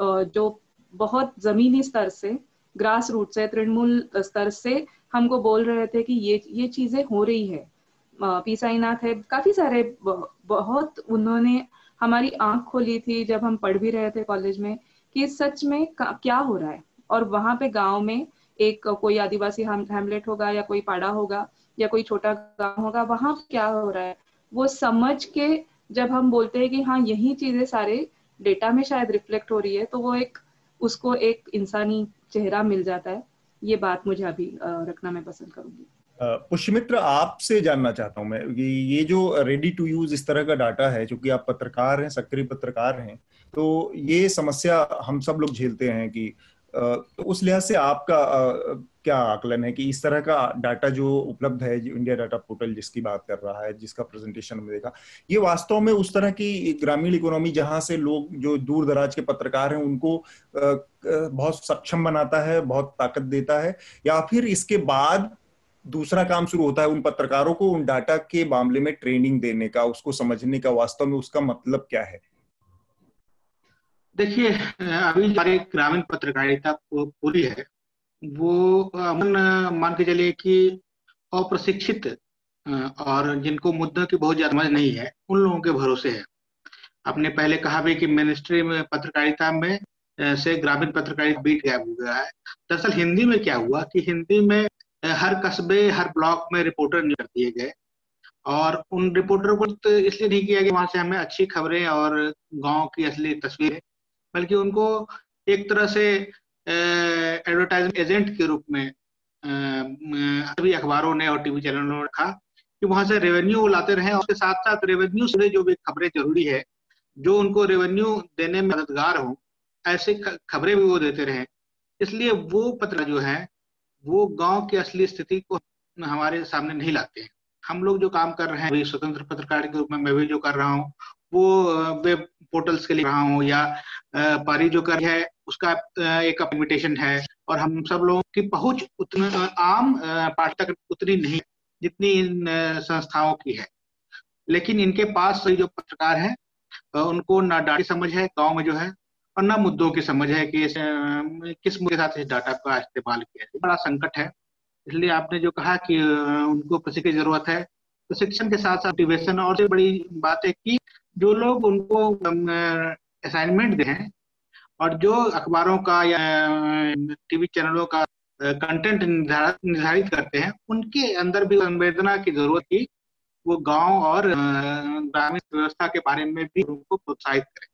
जो बहुत जमीनी स्तर से ग्रास रूट से तृणमूल स्तर से हमको बोल रहे थे कि ये ये चीज़ें हो रही है। पी साईनाथ है, काफ़ी सारे बहुत उन्होंने हमारी आँख खोली थी जब हम पढ़ भी रहे थे कॉलेज में कि सच में क्या हो रहा है। और वहाँ पे गाँव में एक कोई आदिवासी हेमलेट होगा या कोई पाड़ा होगा या कोई छोटा गाँव होगा, वहाँ क्या हो रहा है? वो समझ के जब हम बोलते हैं कि हाँ यही चीज़ें सारे डेटा में शायद रिफ्लेक्ट हो रही है तो वो एक उसको एक इंसानी चेहरा मिल जाता है। ये बात मुझे अभी रखना मैं पसंद करूँगी। पुष्मित्र आपसे जानना चाहता हूँ मैं ये जो रेडी टू यूज़ इस तरह का डाटा है, चूँकि आप पत्रकार हैं, सक्रिय पत्रकार हैं तो ये समस्या हम सब लोग झेलते हैं कि तो उस लिहाज से आपका क्या आकलन है कि इस तरह का डाटा जो उपलब्ध है इंडिया डाटा पोर्टल जिसकी बात कर रहा है, जिसका प्रेजेंटेशन में देखा, ये वास्तव में उस तरह की ग्रामीण इकोनॉमी जहाँ से लोग जो दूर दराज के पत्रकार हैं, उनको बहुत सक्षम बनाता है, बहुत ताकत देता है, या फिर इसके बाद दूसरा काम शुरू होता है उन पत्रकारों को उन डाटा के मामले में ट्रेनिंग देने का, उसको समझने का, वास्तव में उसका मतलब क्या है? देखिए, अभी हमारी ग्रामीण पत्रकारिता पूरी है। वो मन, मान के चलिए कि अप्रशिक्षित और जिनको मुद्दों की बहुत ज़्यादा समझ नहीं है, उन लोगों के भरोसे है। आपने पहले कहा भी कि मिनिस्ट्री में पत्रकारिता में से ग्रामीण पत्रकारिता बीट गया हो गया है। दरअसल हिंदी में क्या हुआ कि हिंदी में हर कस्बे, हर ब्लॉक में रिपोर्टर नियुक्त दिए गए। और उन रिपोर्टर को तो इसलिए नहीं किया गया, वहाँ से हमें अच्छी खबरें और गाँव की असली तस्वीरें बल्कि उनको एक तरह से एडवर्टाइजमेंट एजेंट के रूप में सभी अखबारों ने और टीवी चैनलों ने रखा कि वहाँ से रेवेन्यू लाते रहे उसके साथ साथ रेवेन्यू से जो भी खबरें ज़रूरी है, जो उनको रेवेन्यू देने में मददगार हो, ऐसे खबरें भी वो देते रहे। इसलिए वो पत्र जो है, वो गाँव की असली स्थिति को हमारे सामने नहीं लाते हम लोग जो काम कर रहे हैं स्वतंत्र पत्रकार के रूप में मैं भी जो कर रहा हूँ, वो वेब पोर्टल्स के लिए रहा हूँ या पारी जो कर है, उसका एक इमिटेशन है। और हम सब लोगों की पहुँच उतना आम पाठक उतनी नहीं, जितनी इन संस्थाओं की है। लेकिन इनके पास जो पत्रकार है उनको ना डाटा समझ है, गाँव में जो है, और ना मुद्दों की समझ है कि किस मुद्दे साथ इस डाटा का इस्तेमाल किया बड़ा संकट है। इसलिए आपने जो कहा कि उनको प्रशिक्षण की ज़रूरत है, प्रशिक्षण के साथ साथ मोटिवेशन और बड़ी बात है कि जो लोग उनको असाइनमेंट दें और जो अखबारों का या टीवी चैनलों का कंटेंट निर्धारित करते हैं उनके अंदर भी संवेदना की ज़रूरत थी वो गाँव और ग्रामीण व्यवस्था के बारे में भी उनको प्रोत्साहित करें।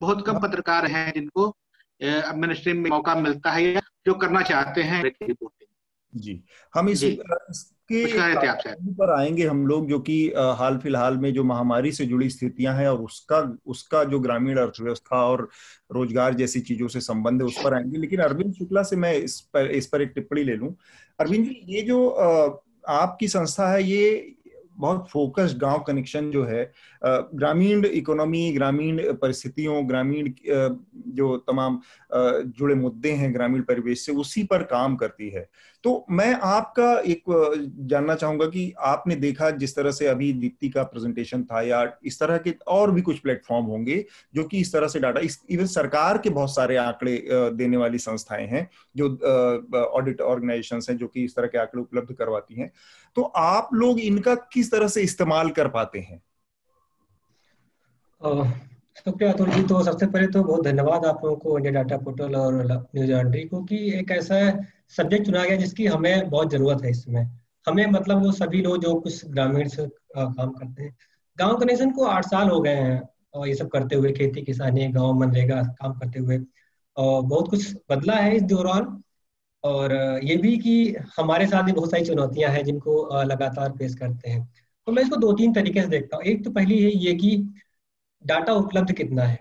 बहुत कम पत्रकार हैं जिनको मिनिस्ट्री में मौका मिलता है या जो करना चाहते हैं। रिपोर्टिंग जी। हम इस इसके पर आएँगे हम लोग जो कि हाल फ़िलहाल में जो महामारी से जुड़ी स्थितियाँ हैं और उसका उसका जो ग्रामीण अर्थव्यवस्था और रोज़गार जैसी चीज़ों से संबंध है उस पर आएँगे। लेकिन अरविंद शुक्ला से मैं इस पर इस पर एक टिप्पणी ले लूँ। अरविंद जी ये जो आपकी संस्था है ये बहुत फोकस्ड गाँव कनेक्शन जो है ग्रामीण इकोनॉमी, ग्रामीण परिस्थितियों, ग्रामीण जो तमाम जुड़े मुद्दे हैं ग्रामीण परिवेश से, उसी पर काम करती है। तो मैं आपका एक जानना चाहूँगा कि आपने देखा जिस तरह से अभी दीप्ति का प्रेजेंटेशन था या इस तरह के और भी कुछ प्लेटफॉर्म होंगे जो कि इस तरह से डाटा इवन सरकार के बहुत सारे आंकड़े देने वाली संस्थाएँ हैं, जो ऑडिट ऑर्गेनाइजेशन हैं जो कि इस तरह के आंकड़े उपलब्ध करवाती हैं। तो आप लोग इनका किस तरह से इस्तेमाल कर पाते हैं? शुक्रिया अतुल जी तो सबसे पहले तो बहुत धन्यवाद आप लोगों को इंडिया डाटा पोर्टल और न्यूज़ लॉन्ड्री को कि एक ऐसा सब्जेक्ट चुना गया जिसकी हमें बहुत ज़रूरत है इसमें हमें मतलब वो सभी लोग जो कुछ ग्रामीण से काम करते हैं, गाँव कनेक्शन को आठ साल हो गए हैं और ये सब करते हुए, खेती किसानी, गाँव मनरेगा, काम करते हुए और बहुत कुछ बदला है इस दौरान। और ये भी कि हमारे साथ भी बहुत सारी चुनौतियाँ हैं जिनको लगातार पेश करते हैं। तो मैं इसको दो तीन तरीके से देखता हूँ। एक तो पहली है ये कि डाटा उपलब्ध कितना है?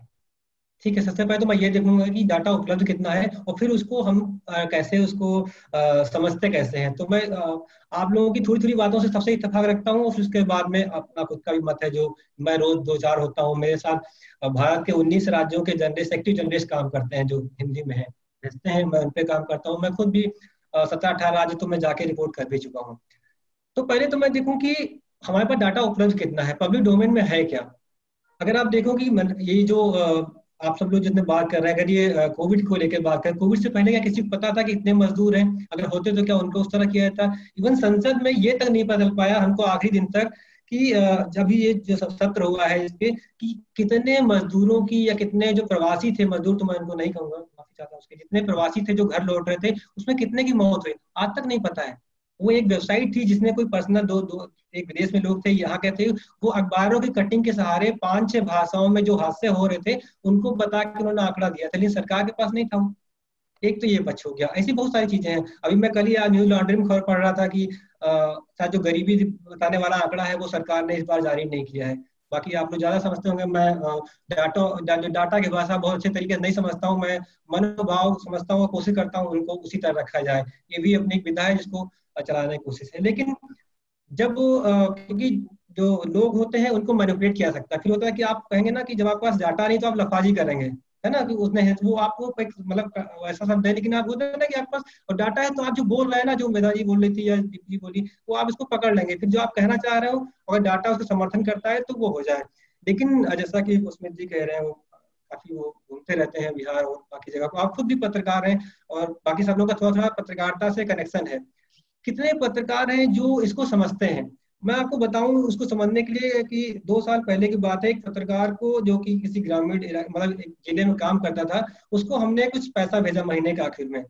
ठीक है सबसे पहले तो मैं ये देखूँगा कि डाटा उपलब्ध कितना है और फिर उसको हम आ, कैसे उसको आ, समझते कैसे हैं। तो मैं आ, आप लोगों की थोड़ी थोड़ी बातों से सबसे इतफाक रखता हूँ और फिर उसके बाद में अपना खुद का भी मत है जो मैं रोज दो चार होता हूँ। मेरे साथ भारत के उन्नीस राज्यों के जर्नलिस्ट एक्टिव जर्नलिस्ट काम करते हैं जो हिंदी में है। भेजते हैं मैं उन पर काम करता हूँ। मैं खुद भी सत्रह अठारह राज्य तो मैं जाके रिपोर्ट कर भी चुका हूँ। तो पहले तो मैं देखूँ कि हमारे पास डाटा उपलब्ध कितना है? पब्लिक डोमेन में है क्या? अगर आप देखो कि ये जो आप सब लोग जितने बात कर रहे हैं, अगर ये कोविड को लेकर बात करें, कोविड से पहले क्या किसी को पता था कि इतने मजदूर हैं? अगर होते तो क्या उनको उस तरह किया जाता? इवन संसद में ये तक नहीं पता पाया हमको आखिरी दिन तक कि जब ये जो सत्र हुआ है इसके, कि कितने मजदूरों की या कितने जो प्रवासी थे, मजदूर तो मैं उनको नहीं कहूँगा, माफ़ी चाहता हूँ उसके, जितने प्रवासी थे जो घर लौट रहे थे, उसमें कितने की मौत हुई? आज तक नहीं पता है। वो एक वेबसाइट थी जिसने कोई पर्सनल दो दो एक विदेश में लोग थे, यहाँ के थे। वो अखबारों की कटिंग के सहारे पाँच छह भाषाओं में जो हादसे हो रहे थे, उनको बता के उन्होंने आंकड़ा दिया। था लेकिन सरकार के पास नहीं था। एक तो ये पक्ष हो गया। ऐसी बहुत सारी चीज़ें हैं। अभी मैं कल ही न्यूज़ लॉन्ड्री में खबर पढ़ रहा था कि शायद जो गरीबी बताने वाला आंकड़ा है, वो सरकार ने इस बार जारी नहीं किया है। बाकी आप लोग ज़्यादा समझते होंगे, मैं डाटा डाटा की भाषा बहुत अच्छे तरीके से नहीं समझता हूँ। मैं मनोभाव समझता हूँ कोशिश करता हूँ उनको उसी तरह रखा जाए। ये भी अपनी एक विधा है जिसको चलाने की कोशिश है। लेकिन जब क्योंकि जो लोग होते हैं, उनको मैनिपुलेट किया सकता है। फिर होता है कि आप कहेंगे ना कि जब आपके पास डाटा नहीं तो आप लफाजी करेंगे। है ना? कि उसने है, वो आपको मतलब ऐसा शब्द है लेकिन आप बोलते हैं ना कि आपके पास डाटा है तो आप जो बोल रहे हैं ना, जो मेधा जी बोल रही थी या दीप जी बोली, वो आप इसको पकड़ लेंगे। फिर जो आप कहना चाह रहे हो, अगर डाटा उसका समर्थन करता है तो वो हो जाए। लेकिन जैसा कि उसमें जी कह रहे हैं, वो काफ़ी वो घूमते रहते हैं, बिहार और बाकी जगह को। आप खुद भी पत्रकार हैं और बाकी सब लोग का थोड़ा थोड़ा पत्रकारिता से कनेक्शन है। कितने पत्रकार हैं जो इसको समझते हैं? मैं आपको बताऊँ, उसको समझने के लिए कि दो साल पहले की बात है, एक पत्रकार को जो कि किसी ग्रामीण मतलब ज़िले में काम करता था, उसको हमने कुछ पैसा भेजा महीने के आखिर में।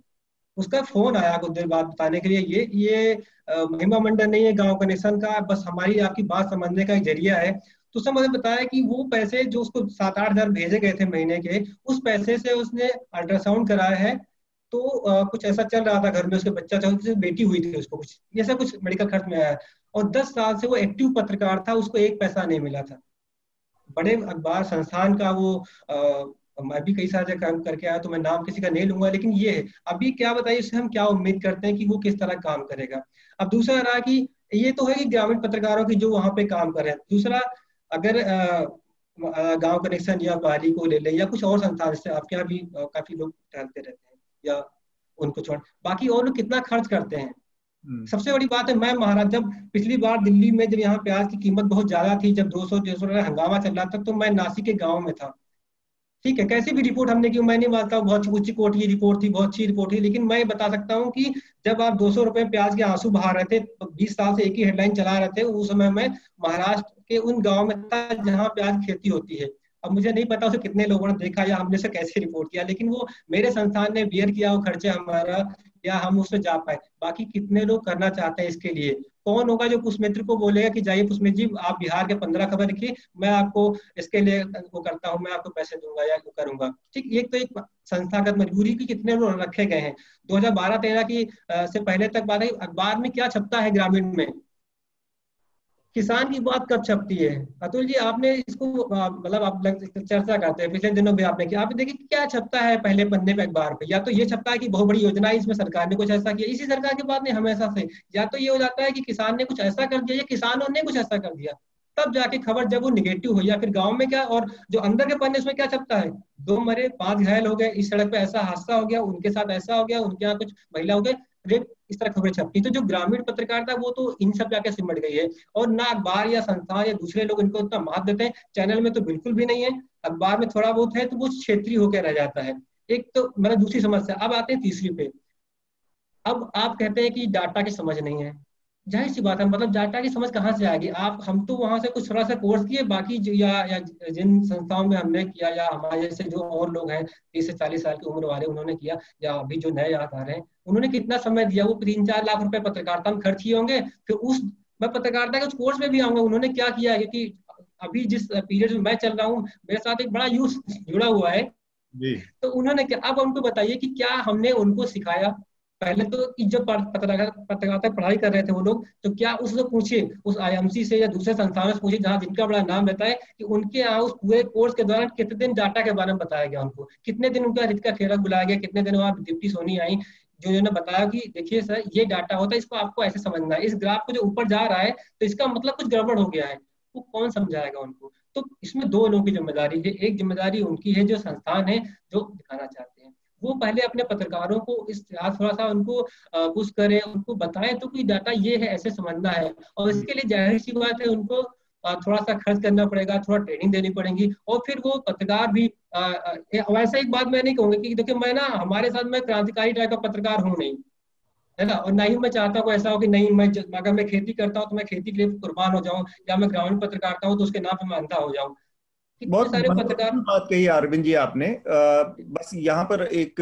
उसका फ़ोन आया कुछ देर बाद बताने के लिए, ये ये महिमा मंडल नहीं है, गाँव कनेक्शन का, बस हमारी आपकी बात समझने का एक ज़रिया है। तो उसने मुझे बताया कि वो पैसे जो उसको सात आठ हज़ार भेजे गए थे महीने के, उस पैसे से उसने अल्ट्रासाउंड कराया है तो आ, कुछ ऐसा चल रहा था घर में उसके बच्चा उसकी बेटी हुई थी उसको कुछ ऐसा कुछ मेडिकल खर्च में आया। और दस साल से वो एक्टिव पत्रकार था उसको एक पैसा नहीं मिला था। बड़े अखबार संस्थान का वो आ, मैं भी कई सारे काम करके आया तो मैं नाम किसी का नहीं लूँगा लेकिन ये है अभी क्या बताइए इससे हम क्या उम्मीद करते हैं कि वो किस तरह काम करेगा? अब दूसरा रहा कि ये तो है कि ग्रामीण पत्रकारों की जो वहाँ पे काम कर रहे हैं। दूसरा अगर गाँव कनेक्शन या बारी को ले लें या कुछ और संस्थान जैसे आपके यहाँ भी काफ़ी लोग टहलते रहते हैं। या उनको छोड़। बाकी और लोग कितना खर्च करते हैं? हम्म। सबसे बड़ी बात है मैं महाराज जब पिछली बार दिल्ली में जब यहाँ प्याज की कीमत बहुत ज़्यादा थी जब 200 डेढ़ सौ हंगामा चल रहा था तो मैं नासिक के गाँव में था। ठीक है कैसी भी रिपोर्ट हमने की मैं नहीं मानता बहुत उच्च कोर्ट की रिपोर्ट थी बहुत अच्छी रिपोर्ट थी लेकिन मैं बता सकता हूँ कि जब आप दो सौ रुपए प्याज के आँसू बहा रहे थे तो बीस साल से एक ही हेडलाइन चला रहे थे उस समय में महाराष्ट्र के उन गाँव में था जहाँ प्याज खेती होती है। अब मुझे नहीं पता उसे कितने लोगों ने देखा या हमने से कैसे रिपोर्ट किया, लेकिन वो मेरे संस्थान ने बियर किया वो खर्चे हमारा, या हम उसमें जा पाए। बाकी कितने लोग करना चाहते हैं इसके लिए? कौन होगा जो पुष्मित्र को बोलेगा कि जाइए पुष्मित्र जी, आप बिहार के पंद्रह खबर लिखिए, मैं आपको इसके लिए वो करता हूँ, मैं आपको पैसे दूँगा या वो करूँगा। ठीक एक तो एक संस्थागत मजबूरी की कितने लोग रखे गए हैं। 2012-13 की से पहले तक बात अखबार में क्या छपता है ग्रामीण में? किसान की बात कब छपती है? अतुल जी, आपने इसको मतलब आप चर्चा करते हैं, पिछले दिनों में आपने किया। आप देखिए क्या छपता है पहले पन्ने पे अखबार पे। या तो ये छपता है कि बहुत बड़ी योजना है, इसमें सरकार ने कुछ ऐसा किया। इसी सरकार की बात नहीं हमेशा से। या तो ये हो जाता है कि किसान ने कुछ ऐसा कर दिया या किसानों ने कुछ ऐसा कर दिया। तब जाके खबर जब वो निगेटिव हो या फिर गाँव में क्या और जो अंदर के पन्ने, उसमें क्या छपता है? दो मरे, पाँच घायल हो गए, इस सड़क पे ऐसा हादसा हो गया, उनके साथ ऐसा हो गया, उनके यहाँ कुछ महिला हो गए। इस तरह खबरें छपती तो जो ग्रामीण पत्रकारिता वो तो इन सब जाके सिमट गई है। और ना अखबार या संस्था या दूसरे लोग इनको उतना महत्व देते हैं, चैनल में तो बिल्कुल भी नहीं है। अखबार में थोड़ा बहुत है तो वो क्षेत्रीय होकर रह जाता है। एक तो मतलब दूसरी समस्या। अब आते हैं तीसरी पे। अब आप कहते हैं कि डाटा की समझ नहीं है। ज़ाहिर सी बात है मतलब डाटा की समझ कहाँ से आएगी। आप हम तो वहाँ से कुछ थोड़ा सा कोर्स किए बाकी जो या, या जिन संस्थाओं में हमने किया या हमारे जैसे जो और लोग हैं तीस से चालीस साल की उम्र वाले उन्होंने किया या अभी जो नए याद आ रहे हैं उन्होंने कितना समय दिया? वो तीन चार लाख रुपए पत्रकारिता में खर्च किए होंगे फिर उस मैं पत्रकारिता के उस कोर्स में भी आऊँगा। उन्होंने क्या किया है क्योंकि अभी जिस पीरियड में मैं चल रहा हूँ मेरे साथ एक बड़ा यूथ जुड़ा हुआ है। जी। तो उन्होंने क्या अब उनको बताइए कि क्या हमने उनको सिखाया? पहले तो जब पत्रकारिता पढ़ाई कर रहे थे वो लोग तो क्या उससे पूछे उस आईएमसी से या दूसरे संस्थानों से पूछे जहाँ जिनका बड़ा नाम रहता है, कि उनके यहाँ उस पूरे कोर्स के दौरान कितने दिन डाटा के बारे में बताया गया उनको? कितने दिन उनका रितिका खेरक बुलाया गया? कितने दिन वहाँ दीप्ति सोनी आई, जो उन्होंने बताया कि, देखिए सर, ये डाटा होता है, इसको आपको ऐसे समझना है। इस ग्राफ को जो ऊपर जा रहा है तो इसका मतलब कुछ गड़बड़ हो गया है। वो कौन समझाएगा उनको? तो इसमें दो लोगों की ज़िम्मेदारी है। एक ज़िम्मेदारी उनकी है जो संस्थान है, जो दिखाना चाहते हैं। वो पहले अपने पत्रकारों को इस थोड़ा सा उनको पुश करें उनको बताएँ तो कोई डाटा ये है ऐसे समझना है। और इसके लिए ज़ाहिर सी बात है उनको थोड़ा सा खर्च करना पड़ेगा थोड़ा ट्रेनिंग देनी पड़ेगी। और फिर वो पत्रकार भी वैसा एक बात मैं नहीं कहूँगी कि देखिए मैं ना हमारे साथ मैं क्रांतिकारी टाइप का पत्रकार हूँ नहीं है ना? और ना ही मैं चाहता हूँ ऐसा हो कि नहीं मैं अगर मैं खेती करता हूँ तो मैं खेती के लिए कुर्बान हो जाऊँ या मैं ग्रामीण पत्रकारिता हूँ तो उसके नाम पे मैं अंधा हो जाऊँ। बहुत सारे पत्रकार बात कही अरविंद जी आपने। आ, बस यहाँ पर एक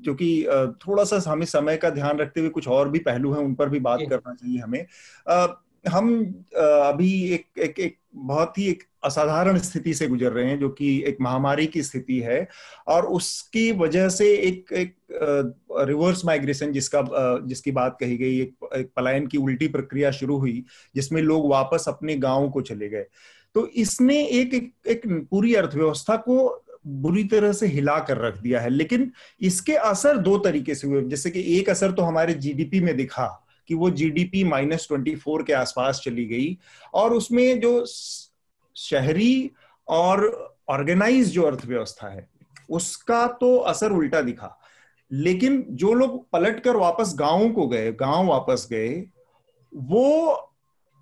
जो कि थोड़ा सा हमें समय का ध्यान रखते हुए कुछ और भी पहलू हैं उन पर भी बात करना चाहिए हमें। आ, हम अभी एक एक एक बहुत ही एक असाधारण स्थिति से गुजर रहे हैं जो कि एक महामारी की स्थिति है और उसकी वजह से एक एक रिवर्स माइग्रेशन जिसका जिसकी बात कही गई एक, एक पलायन की उल्टी प्रक्रिया शुरू हुई जिसमें लोग वापस अपने गाँव को चले गए। तो इसने एक एक, एक पूरी अर्थव्यवस्था को बुरी तरह से हिला कर रख दिया है। लेकिन इसके असर दो तरीके से हुए। जैसे कि एक असर तो हमारे जीडीपी में दिखा कि वो जीडीपी माइनस ट्वेंटी फोर के आसपास चली गई और उसमें जो शहरी और ऑर्गेनाइज जो अर्थव्यवस्था है उसका तो असर उल्टा दिखा। लेकिन जो लोग पलट कर वापस गाँवों को गए गाँव वापस गए वो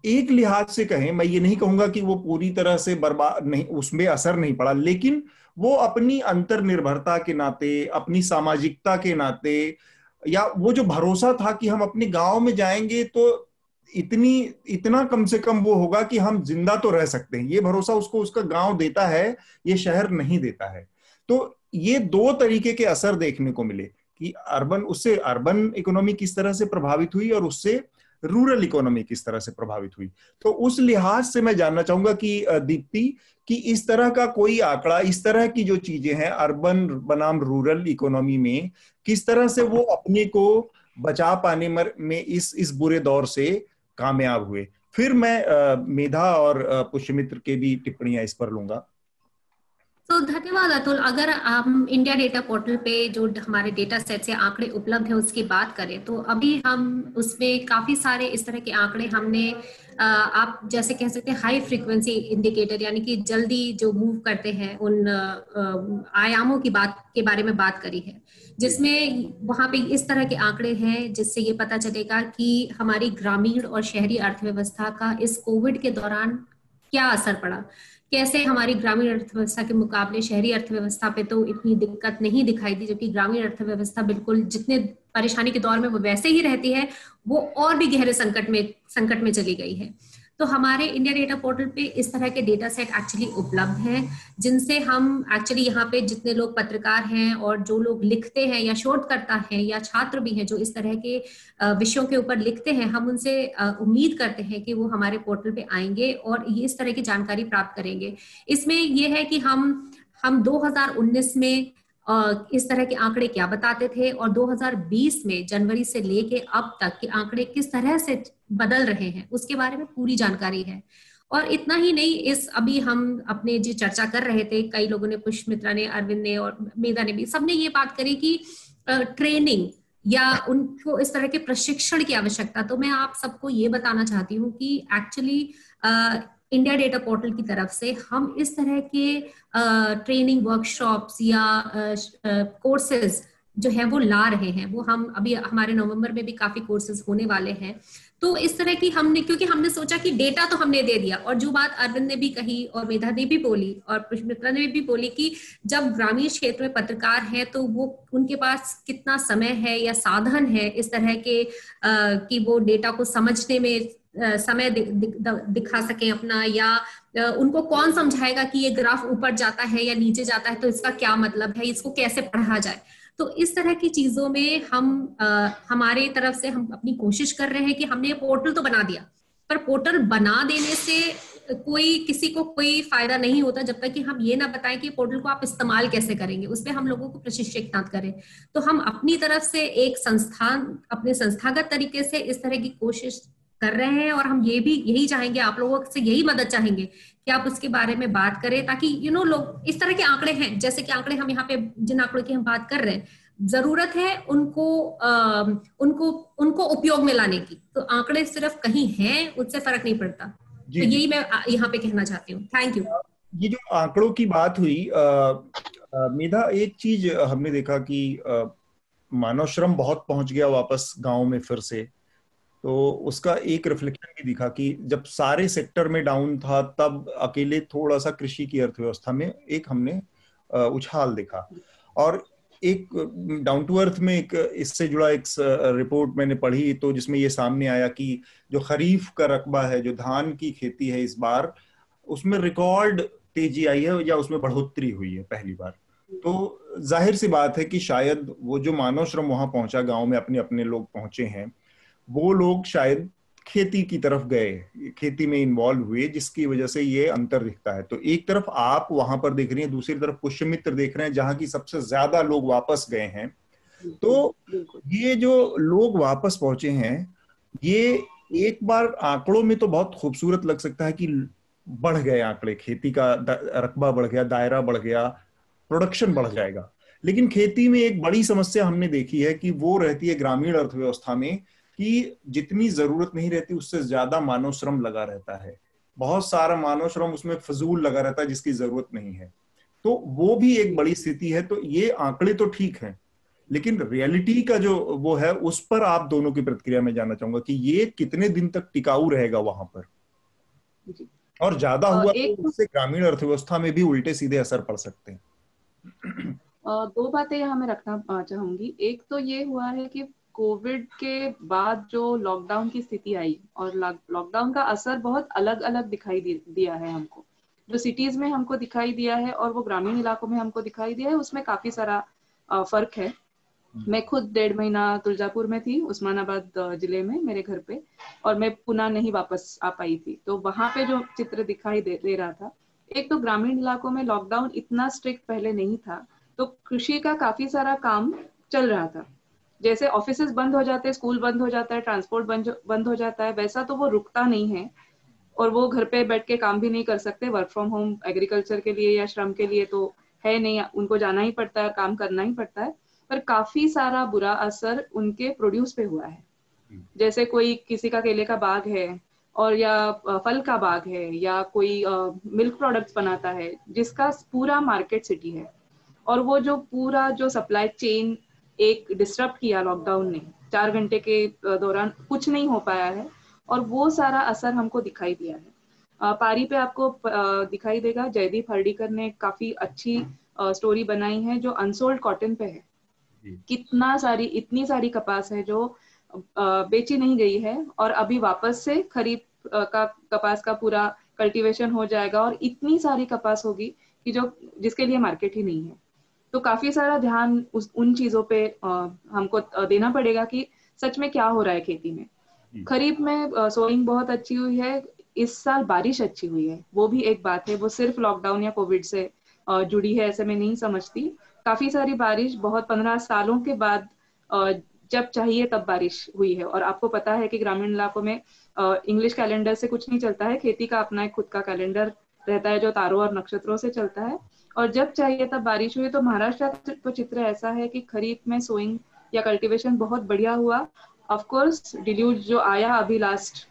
एक लिहाज से कहें, मैं ये नहीं कहूँगा कि वो पूरी तरह से बर्बाद नहीं, उसमें असर नहीं पड़ा, लेकिन वो अपनी अंतर्निर्भरता के नाते, अपनी सामाजिकता के नाते, या वो जो भरोसा था कि हम अपने गाँव में जाएँगे तो इतनी, इतना कम से कम वो होगा कि हम ज़िंदा तो रह सकते हैं। ये भरोसा उसको उसका गाँव देता है, ये शहर नहीं देता है। तो ये दो तरीके के असर देखने को मिले कि अर्बन, उससे अर्बन इकोनॉमी किस तरह से प्रभावित हुई और उससे रूरल इकोनॉमी किस तरह से प्रभावित हुई। तो उस लिहाज से मैं जानना चाहूँगा कि दीप्ति, कि इस तरह का कोई आंकड़ा, इस तरह की जो चीज़ें हैं अर्बन बनाम रूरल इकोनॉमी में, किस तरह से वो अपने को बचा पाने में इस इस बुरे दौर से कामयाब हुए। फिर मैं मेधा और पुष्यमित्र के भी टिप्पणियाँ इस पर लूँगा। तो धन्यवाद अतुल। अगर हम इंडिया डेटा पोर्टल पे जो हमारे डेटा सेट से आंकड़े उपलब्ध है उसकी बात करें तो अभी हम उसमें काफ़ी सारे इस तरह के आंकड़े हमने आप जैसे कह सकते हैं हाई फ्रीक्वेंसी इंडिकेटर यानी कि जल्दी जो मूव करते हैं उन आयामों की बात, के बारे में बात करी है। जिसमें वहाँ पे इस तरह के आंकड़े हैं जिससे ये पता चलेगा कि हमारी ग्रामीण और शहरी अर्थव्यवस्था का इस कोविड के दौरान क्या असर पड़ा। कैसे हमारी ग्रामीण अर्थव्यवस्था के मुकाबले शहरी अर्थव्यवस्था पे तो इतनी दिक्कत नहीं दिखाई दी, जबकि ग्रामीण अर्थव्यवस्था बिल्कुल जितने परेशानी के दौर में वो वैसे ही रहती है, वो और भी गहरे संकट में संकट में चली गई है। तो हमारे इंडिया डेटा पोर्टल पे इस तरह के डेटा सेट एक्चुअली उपलब्ध हैं, जिनसे हम एक्चुअली यहाँ पे जितने लोग पत्रकार हैं और जो लोग लिखते हैं या शोधकर्ता हैं या छात्र भी हैं जो इस तरह के विषयों के ऊपर लिखते हैं, हम उनसे उम्मीद करते हैं कि वो हमारे पोर्टल पे आएँगे और ये इस तरह की जानकारी प्राप्त करेंगे। इसमें यह है कि हम हम 2019 में इस तरह के आंकड़े क्या बताते थे और 2020 में जनवरी से लेके अब तक के आंकड़े किस तरह से बदल रहे हैं। उसके बारे में पूरी जानकारी है। और इतना ही नहीं, इस अभी हम अपने जो चर्चा कर रहे थे, कई लोगों ने पुष्मित्रा ने, अरविंद ने और मेधा ने भी, सबने ये बात करी कि ट्रेनिंग या उनको इस तरह के प्रशिक्षण की आवश्यकता। तो मैं आप सबको ये बताना चाहती हूँ कि एक्चुअली इंडिया डेटा पोर्टल की तरफ़ से हम इस तरह के ट्रेनिंग वर्कशॉप्स या कोर्सेज जो है, वो ला रहे हैं। वो हम अभी हमारे नवंबर में भी काफ़ी कोर्सेज होने वाले हैं। तो इस तरह की हमने क्योंकि हमने सोचा कि डेटा तो हमने दे दिया और जो बात अरविंद ने भी कही और मेधा ने भी बोली और पुष्मित्रा ने भी बोली कि जब ग्रामीण क्षेत्र में पत्रकार हैं तो वो उनके पास कितना समय है या साधन है इस तरह के आ, कि वो डेटा को समझने में समय दि, दि, दिखा सके अपना या उनको कौन समझाएगा कि ये ग्राफ ऊपर जाता है या नीचे जाता है तो इसका क्या मतलब है इसको कैसे पढ़ा जाए? तो इस तरह की चीज़ों में हम आ, हमारे तरफ़ से हम अपनी कोशिश कर रहे हैं कि हमने पोर्टल तो बना दिया पर पोर्टल बना देने से कोई किसी को कोई फ़ायदा नहीं होता जब तक कि हम ये ना बताएँ कि पोर्टल को आप इस्तेमाल कैसे करेंगे उस पर हम लोगों को प्रशिक्षित करें। तो हम अपनी तरफ़ से एक संस्थान अपने संस्थागत तरीके से इस तरह की कोशिश कर रहे हैं और हम ये भी यही चाहेंगे आप लोगों से यही मदद चाहेंगे कि आप उसके बारे में बात करें ताकि यू you नो know, लोग इस तरह के आंकड़े हैं जैसे कि आंकड़े हम यहाँ पे जिन आंकड़ों की हम बात कर रहे हैं ज़रूरत है उनको आ, उनको उनको उपयोग में लाने की। तो आंकड़े सिर्फ़ कहीं हैं उससे फ़र्क नहीं पड़ता। तो यही मैं यहाँ पे कहना चाहती हूँ। थैंक यू ये जो आंकड़ों की बात हुई मेधा एक चीज़ हमने देखा कि मानव श्रम बहुत पहुँच गया वापस गाँव में फिर से। तो उसका एक रिफ्लेक्शन भी दिखा कि जब सारे सेक्टर में डाउन था, तब अकेले थोड़ा सा कृषि की अर्थव्यवस्था में एक हमने उछाल देखा। और एक डाउन टू अर्थ में एक, इससे जुड़ा एक रिपोर्ट मैंने पढ़ी तो जिसमें ये सामने आया कि जो खरीफ का रकबा है, जो धान की खेती है इस बार, उसमें रिकॉर्ड तेज़ी आई है या उसमें बढ़ोतरी हुई है पहली बार। तो ज़ाहिर सी बात है कि शायद वो जो मानव श्रम वहाँ पहुँचा, गाँव में अपने अपने लोग पहुँचे हैं वो लोग शायद खेती की तरफ़ गए खेती में इन्वॉल्व हुए जिसकी वजह से ये अंतर दिखता है। तो एक तरफ़ आप वहाँ पर देख रही हैं दूसरी तरफ़ पुष्यमित्र देख रहे हैं जहाँ की सबसे ज़्यादा लोग वापस गए हैं। तो ये जो लोग वापस पहुँचे हैं ये एक बार आंकड़ों में तो बहुत खूबसूरत लग सकता है कि बढ़ गए आंकड़े। खेती का रकबा बढ़ गया दायरा बढ़ गया प्रोडक्शन बढ़ जाएगा। लेकिन खेती में एक बड़ी समस्या हमने देखी है कि वो रहती है ग्रामीण अर्थव्यवस्था में कि जितनी ज़रूरत नहीं रहती उससे ज़्यादा मानव श्रम लगा रहता है। बहुत सारा मानव श्रम उसमें फजूल लगा रहता है जिसकी ज़रूरत नहीं है। तो वो भी एक बड़ी स्थिति है तो ये आंकड़े तो ठीक है लेकिन रियलिटी का जो वो है उस पर आप दोनों की प्रतिक्रिया में जानना चाहूँगा कि ये कितने दिन तक टिकाऊ रहेगा वहाँ पर। और ज़्यादा हुआ तो उससे ग्रामीण अर्थव्यवस्था में भी उल्टे सीधे असर पड़ सकते हैं। दो बातें यहाँ मैं रखना चाहूँगी। एक तो ये हुआ है कि कोविड के बाद जो लॉकडाउन की स्थिति आई और लॉकडाउन का असर बहुत अलग अलग दिखाई दिया है हमको। जो सिटीज़ में हमको दिखाई दिया है और वो ग्रामीण इलाकों में हमको दिखाई दिया है उसमें काफ़ी सारा फ़र्क है। मैं खुद डेढ़ महीना तुलजापुर में थी उस्मानाबाद ज़िले में मेरे घर पे और मैं पुनः नहीं वापस आ पाई थी। तो वहाँ पे जो चित्र दिखाई दे, दे रहा था एक तो ग्रामीण इलाकों में लॉकडाउन इतना स्ट्रिक्ट पहले नहीं था तो कृषि का काफ़ी सारा काम चल रहा था। जैसे ऑफ़िस बंद हो जाते हैं स्कूल बंद हो जाता है ट्रांसपोर्ट बंद हो जाता है, वैसा तो वो रुकता नहीं है। और वो घर पे बैठ के काम भी नहीं कर सकते वर्क फ्रॉम होम एग्रीकल्चर के लिए या श्रम के लिए तो है नहीं, उनको जाना ही पड़ता है, काम करना ही पड़ता है। पर काफ़ी सारा बुरा असर उनके प्रोड्यूस पे हुआ है। जैसे कोई किसी का केले का बाग है, और या फल का बाग है, या कोई मिल्क प्रोडक्ट्स बनाता है, जिसका पूरा मार्केट सिटी है। और वो जो पूरा जो सप्लाई चेन एक डिस्टर्ब किया लॉकडाउन ने। चार घंटे के दौरान कुछ नहीं हो पाया है और वो सारा असर हमको दिखाई दिया है। पारी पे आपको दिखाई देगा जयदीप हर्डीकर ने काफ़ी अच्छी स्टोरी बनाई है जो अनसोल्ड कॉटन पे है। कितना सारी इतनी सारी कपास है जो बेची नहीं गई है और अभी वापस से खरीद का कपास का पूरा कल्टीवेशन हो जाएगा और इतनी सारी कपास होगी कि जो जिसके लिए मार्केट ही नहीं है। तो काफ़ी सारा ध्यान उस उन चीज़ों पे आ, हमको देना पड़ेगा कि सच में क्या हो रहा है खेती में। खरीफ में सोइंग बहुत अच्छी हुई है इस साल बारिश अच्छी हुई है वो भी एक बात है वो सिर्फ़ लॉकडाउन या कोविड से जुड़ी है ऐसे में नहीं समझती। काफ़ी सारी बारिश बहुत पंद्रह सालों के बाद जब चाहिए तब बारिश हुई है। और आपको पता है कि ग्रामीण इलाकों में इंग्लिश कैलेंडर से कुछ नहीं चलता है खेती का अपना एक खुद का कैलेंडर रहता है जो तारों और नक्षत्रों से चलता है। और जब चाहिए तब बारिश हुई तो महाराष्ट्र का तो चित्र ऐसा है कि खरीफ में सोइंग या कल्टीवेशन बहुत बढ़िया हुआ। ऑफकोर्स डिल्यूज जो आया अभी लास्ट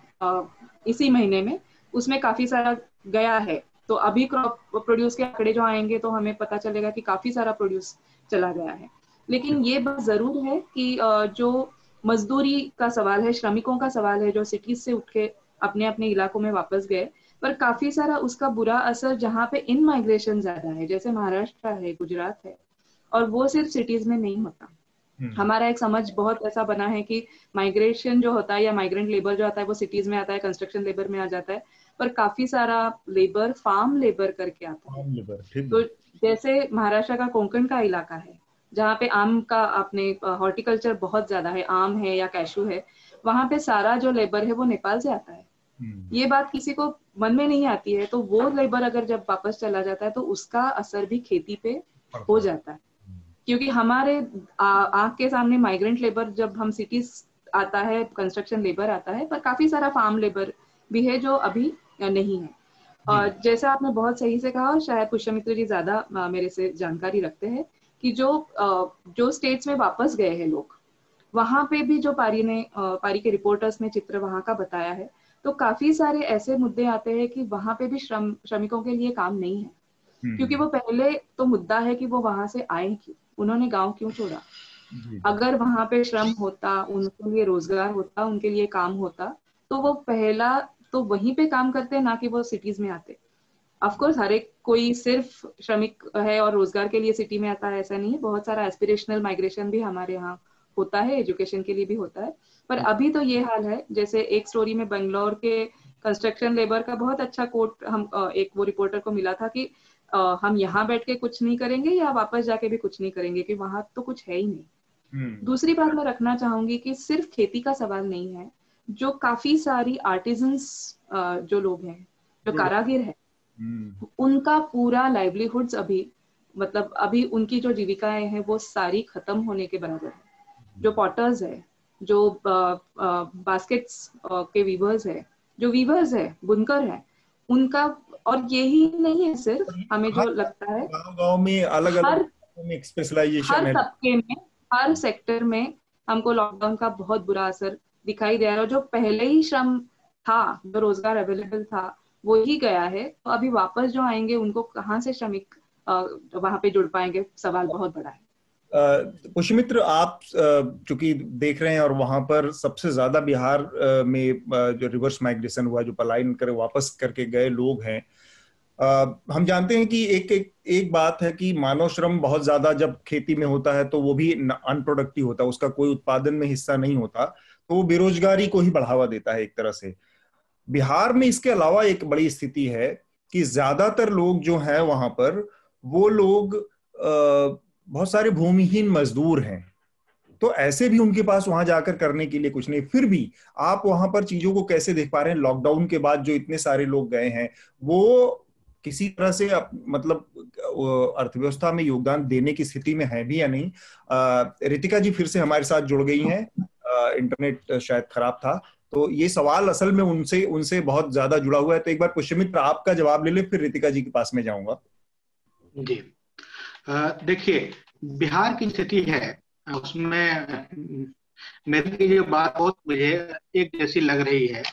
इसी महीने में, उसमें काफ़ी सारा गया है। तो अभी क्रॉप प्रोड्यूस के आंकड़े जो आएँगे तो हमें पता चलेगा कि काफ़ी सारा प्रोड्यूस चला गया है। लेकिन ये बात ज़रूर है कि जो मजदूरी का सवाल है, श्रमिकों का सवाल है, जो सिटीज़ से उठ के अपने अपने इलाकों में वापस गए पर काफ़ी सारा उसका बुरा असर जहाँ पे इन माइग्रेशन ज़्यादा है जैसे महाराष्ट्र है गुजरात है और वो सिर्फ़ सिटीज़ में नहीं होता हम्म। हमारा एक समझ बहुत ऐसा बना है कि माइग्रेशन जो होता है या माइग्रेंट लेबर जो आता है वो सिटीज़ में आता है कंस्ट्रक्शन लेबर में आ जाता है पर काफ़ी सारा लेबर फार्म लेबर करके आता है तो जैसे महाराष्ट्र का कोंकण का इलाका है जहाँ पे आम का आपने हॉर्टिकल्चर बहुत ज़्यादा है आम है या कैशू है वहाँ पे सारा जो लेबर है वो नेपाल से आता है हम्म। ये बात किसी को मन में नहीं आती है तो वो लेबर अगर जब वापस चला जाता है तो उसका असर भी खेती पे हो जाता है। हम्म। क्योंकि हमारे आँख के सामने माइग्रेंट लेबर जब हम सिटीज़ आता है कंस्ट्रक्शन लेबर आता है पर काफ़ी सारा फार्म लेबर भी है जो अभी नहीं है। और जैसा आपने बहुत सही से कहा और शायद पुष्यमित्र जी ज़्यादा मेरे से जानकारी रखते हैं कि जो जो स्टेट्स में वापस गए हैं लोग वहाँ पे भी जो पारी ने पारी के रिपोर्टर्स ने चित्र वहाँ का बताया है तो काफ़ी सारे ऐसे मुद्दे आते हैं कि वहाँ पे भी श्रम श्रमिकों के लिए काम नहीं है। हम्म। क्योंकि वो पहले तो मुद्दा है कि वो वहाँ से आए क्यों? उन्होंने गाँव क्यों छोड़ा? अगर वहाँ पे श्रम होता उनके लिए रोज़गार होता उनके लिए काम होता तो वो पहला तो वहीं पे काम करते ना कि वो सिटीज़ में आते। अफकोर्स हर एक कोई सिर्फ़ श्रमिक है और रोज़गार के लिए सिटी में आता है ऐसा नहीं है। बहुत सारा एस्पिरेशनल माइग्रेशन भी हमारे यहाँ होता है एजुकेशन के लिए भी होता है। पर अभी तो ये हाल है जैसे एक स्टोरी में बंगलोर के कंस्ट्रक्शन लेबर का बहुत अच्छा कोट हम एक वो रिपोर्टर को मिला था कि हम यहाँ बैठ के कुछ नहीं करेंगे या वापस जाके भी कुछ नहीं करेंगे कि वहाँ तो कुछ है ही नहीं। हम्म। दूसरी बात मैं रखना चाहूँगी कि सिर्फ़ खेती का सवाल नहीं है जो काफ़ी सारी आर्टिजन्स जो लोग हैं जो कारागिर है हम्म। उनका पूरा लाइवलीहुड्स अभी मतलब अभी उनकी जो जीविकाएँ हैं वो सारी खत्म होने के बराबर है। जो पॉटर्स है जो बास्केट्स के वीवर्स है जो वीवर्स है बुनकर है उनका और यही नहीं है सिर्फ़ हमें जो लगता है गाँव में अलग अलग स्पेशलाइजेशन हर तबके में हर सेक्टर में हमको लॉकडाउन का बहुत बुरा असर दिखाई दे रहा है और जो पहले ही श्रम था जो रोज़गार अवेलेबल था वो ही गया है तो अभी वापस जो आएँगे उनको कहाँ से श्रमिक वहाँ पे जुड़ पाएँगे सवाल बहुत बड़ा है। पुष्मित्र आप चूँकि देख रहे हैं और वहाँ पर सबसे ज़्यादा बिहार में जो रिवर्स माइग्रेशन हुआ, जो पलायन कर, वापस करके गए लोग हैं हम जानते हैं कि एक एक एक बात है कि मानव श्रम बहुत ज़्यादा जब खेती में होता है तो वो भी अनप्रोडक्टिव होता है, उसका कोई उत्पादन में हिस्सा नहीं होता तो वो बेरोजगारी को ही बढ़ावा देता है एक तरह से। बिहार में इसके अलावा एक बड़ी स्थिति है कि ज़्यादातर लोग जो हैं वहाँ पर, वो लोग बहुत सारे भूमिहीन मजदूर हैं। तो ऐसे भी उनके पास वहाँ जाकर करने के लिए कुछ नहीं। फिर भी आप वहाँ पर चीज़ों को कैसे देख पा रहे हैं? लॉकडाउन के बाद जो इतने सारे लोग गए हैं, वो किसी तरह से मतलब अर्थव्यवस्था में योगदान देने की स्थिति में है भी या नहीं? रितिका जी फिर से हमारे साथ जुड़ गई हैं। इंटरनेट शायद खराब था। तो ये सवाल असल में उनसे उनसे बहुत ज़्यादा जुड़ा हुआ है। तो एक बार पुष्यमित्र, आपका जवाब ले ले, फिर रितिका जी के पास में जाऊँगा। जी। देखिए बिहार की स्थिति है उसमें मेरी जो बात बहुत मुझे एक जैसी लग रही है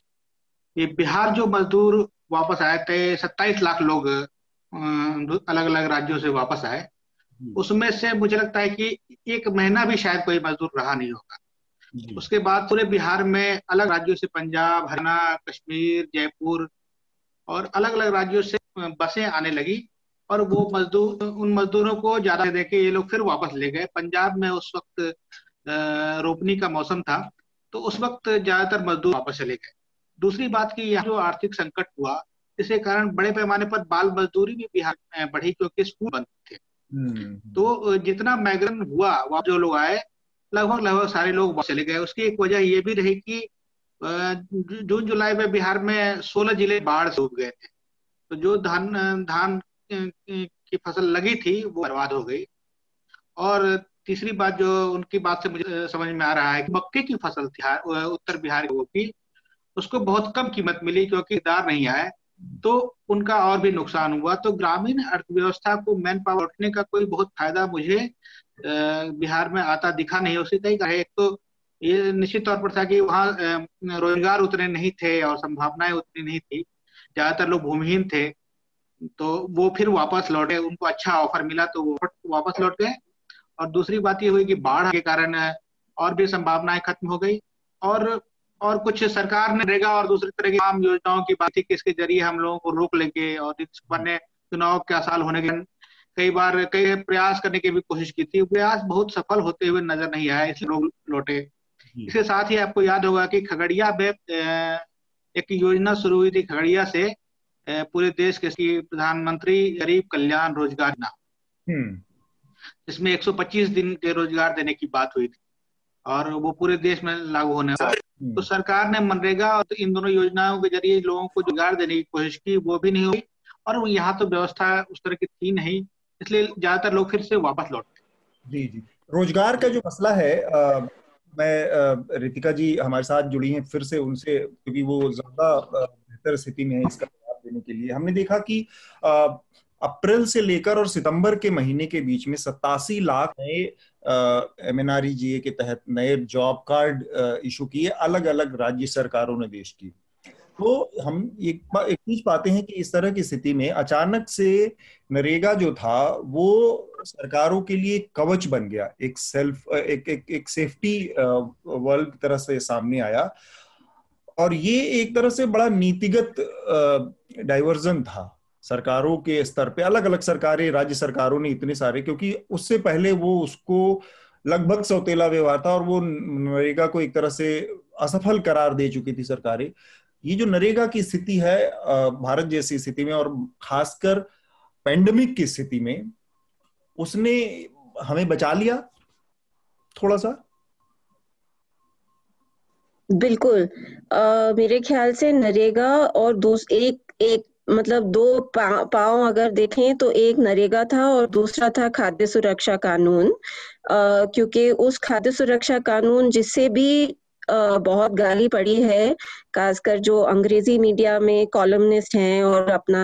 ये बिहार जो मजदूर वापस आए थे सत्ताईस लाख लोग अलग अलग राज्यों से वापस आए। उसमें से मुझे लगता है कि एक महीना भी शायद कोई मजदूर रहा नहीं होगा। उसके बाद पूरे बिहार में अलग राज्यों से पंजाब हरियाणा कश्मीर जयपुर और अलग अलग राज्यों से बसें आने लगी। और वो मजदूर उन मजदूरों को ज़्यादा देके ये लोग फिर वापस ले गए। पंजाब में उस वक्त रोपनी का मौसम था तो उस वक्त ज़्यादातर मजदूर वापस चले गए। दूसरी बात की यहाँ जो आर्थिक संकट हुआ इसके कारण बड़े पैमाने पर बाल मजदूरी भी बिहार में बढ़ी क्योंकि स्कूल बंद थे। हम्म। तो जितना माइग्रेन हुआ वहाँ जो लोग आए लगभग लगभग सारे लोग चले गए। उसकी एक वजह ये भी रही कि जून जुलाई में बिहार में सोलह ज़िले बाढ़ से डूब गए थे। तो जो धान धान की फ़सल लगी थी, वो बर्बाद हो गई। और तीसरी बात जो उनकी बात से मुझे समझ में आ रहा है कि मक्के की फ़सल थी उत्तर बिहार की उसको बहुत कम कीमत मिली क्योंकि दार नहीं आए तो उनका और भी नुकसान हुआ। तो ग्रामीण अर्थव्यवस्था को मैन पावर उठने का कोई बहुत फ़ायदा मुझे बिहार में आता दिखा नहीं, उसी कई का है। एक तो ये निश्चित तौर पर था कि वहाँ रोज़गार उतने नहीं थे और संभावनाएँ उतनी नहीं थी। ज़्यादातर लोग भूमिहीन थे। तो वो फिर वापस लौटे उनको अच्छा ऑफ़र मिला तो वो वापस लौट गए और दूसरी बात ये हुई कि बाढ़ के कारण और भी संभावनाएँ खत्म हो गई। और और कुछ सरकार ने रेगा और दूसरी तरह की आम योजनाओं की बात थी कि इसके ज़रिए हम लोगों को रोक लेंगे और इस पर ने चुनाव क्या साल होने के कई बार कई प्रयास करने की भी कोशिश की थी। प्रयास बहुत सफल होते हुए नज़र नहीं आया इसलिए लोग लौटे। इसके साथ ही आपको याद होगा कि खगड़िया में एक योजना शुरू हुई थी खगड़िया से। पूरे देश के प्रधानमंत्री गरीब कल्याण रोज़गार योजना हम्म। जिसमें 125 दिन के रोज़गार देने की बात हुई थी और वो पूरे देश में लागू होने वाला तो हम्म। सरकार ने मनरेगा और इन दोनों योजनाओं के ज़रिए लोगों को रोज़गार देने की कोशिश की वो भी नहीं हुई और यहाँ तो व्यवस्था उस तरह की थी नहीं इसलिए ज़्यादातर लोग फिर से वापस लौटते जी जी रोज़गार का जो मसला है आ, मैं रितिका जी हमारे साथ जुड़ी हैं फिर से उनसे क्योंकि वो ज़्यादा बेहतर स्थिति में है इसका देने के लिए। हमने देखा कि अप्रैल से लेकर और सितंबर के महीने के बीच में सत्तासी लाख नए एम एन के तहत नए जॉब कार्ड इशू किए अलग अलग राज्य सरकारों ने देश की। तो हम एक एक चीज़ पाते हैं कि इस तरह की स्थिति में अचानक से नरेगा जो था वो सरकारों के लिए कवच बन गया एक सेल्फ एक एक, एक सेफ्टी वर्ल्ड तरह से सामने आया। और ये एक तरह से बड़ा नीतिगत डाइवर्जन था। सरकारों के स्तर पे अलग अलग सरकारें, राज्य सरकारों ने इतने सारे, क्योंकि उससे पहले वो उसको लगभग सौतेला व्यवहार था और वो नरेगा को एक तरह से असफल करार दे चुकी थी सरकारें। ये जो नरेगा की स्थिति है भारत जैसी स्थिति में और खासकर पेंडेमिक की स्थिति में, उसने हमें बचा लिया, थोड़ा सा। बिल्कुल। आ, मेरे ख्याल से नरेगा और दूस एक एक मतलब दो पा, पाओ अगर देखें तो एक नरेगा था और दूसरा था खाद्य सुरक्षा कानून। क्योंकि उस खाद्य सुरक्षा कानून जिससे भी बहुत गाली पड़ी है, खासकर जो अंग्रेज़ी मीडिया में कॉलमनिस्ट हैं और अपना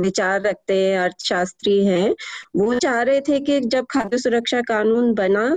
विचार रखते हैं, अर्थशास्त्री हैं, वो चाह रहे थे कि जब खाद्य सुरक्षा कानून बना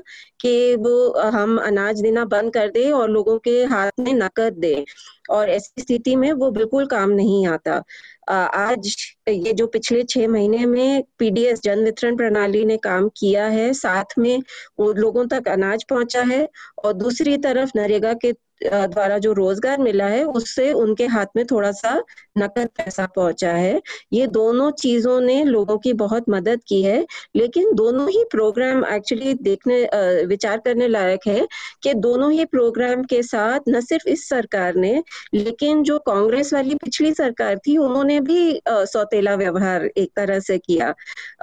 कि वो हम अनाज देना बंद कर दे और लोगों के हाथ में नकद दे, और ऐसी स्थिति में वो बिल्कुल काम नहीं आता। आज ये जो पिछले छह महीने में पीडीएस जन वितरण प्रणाली ने काम किया है, साथ में वो लोगों तक अनाज पहुँचा है और दूसरी तरफ़ नरेगा के द्वारा जो रोज़गार मिला है, उससे उनके हाथ में थोड़ा सा नकद पैसा पहुँचा है। ये दोनों चीज़ों ने लोगों की बहुत मदद की है, लेकिन दोनों ही प्रोग्राम एक्चुअली देखने विचार करने लायक है कि दोनों ही प्रोग्राम के साथ न सिर्फ़ इस सरकार ने, लेकिन जो कांग्रेस वाली पिछली सरकार थी, उन्होंने भी सौतेला व्यवहार एक तरह से किया।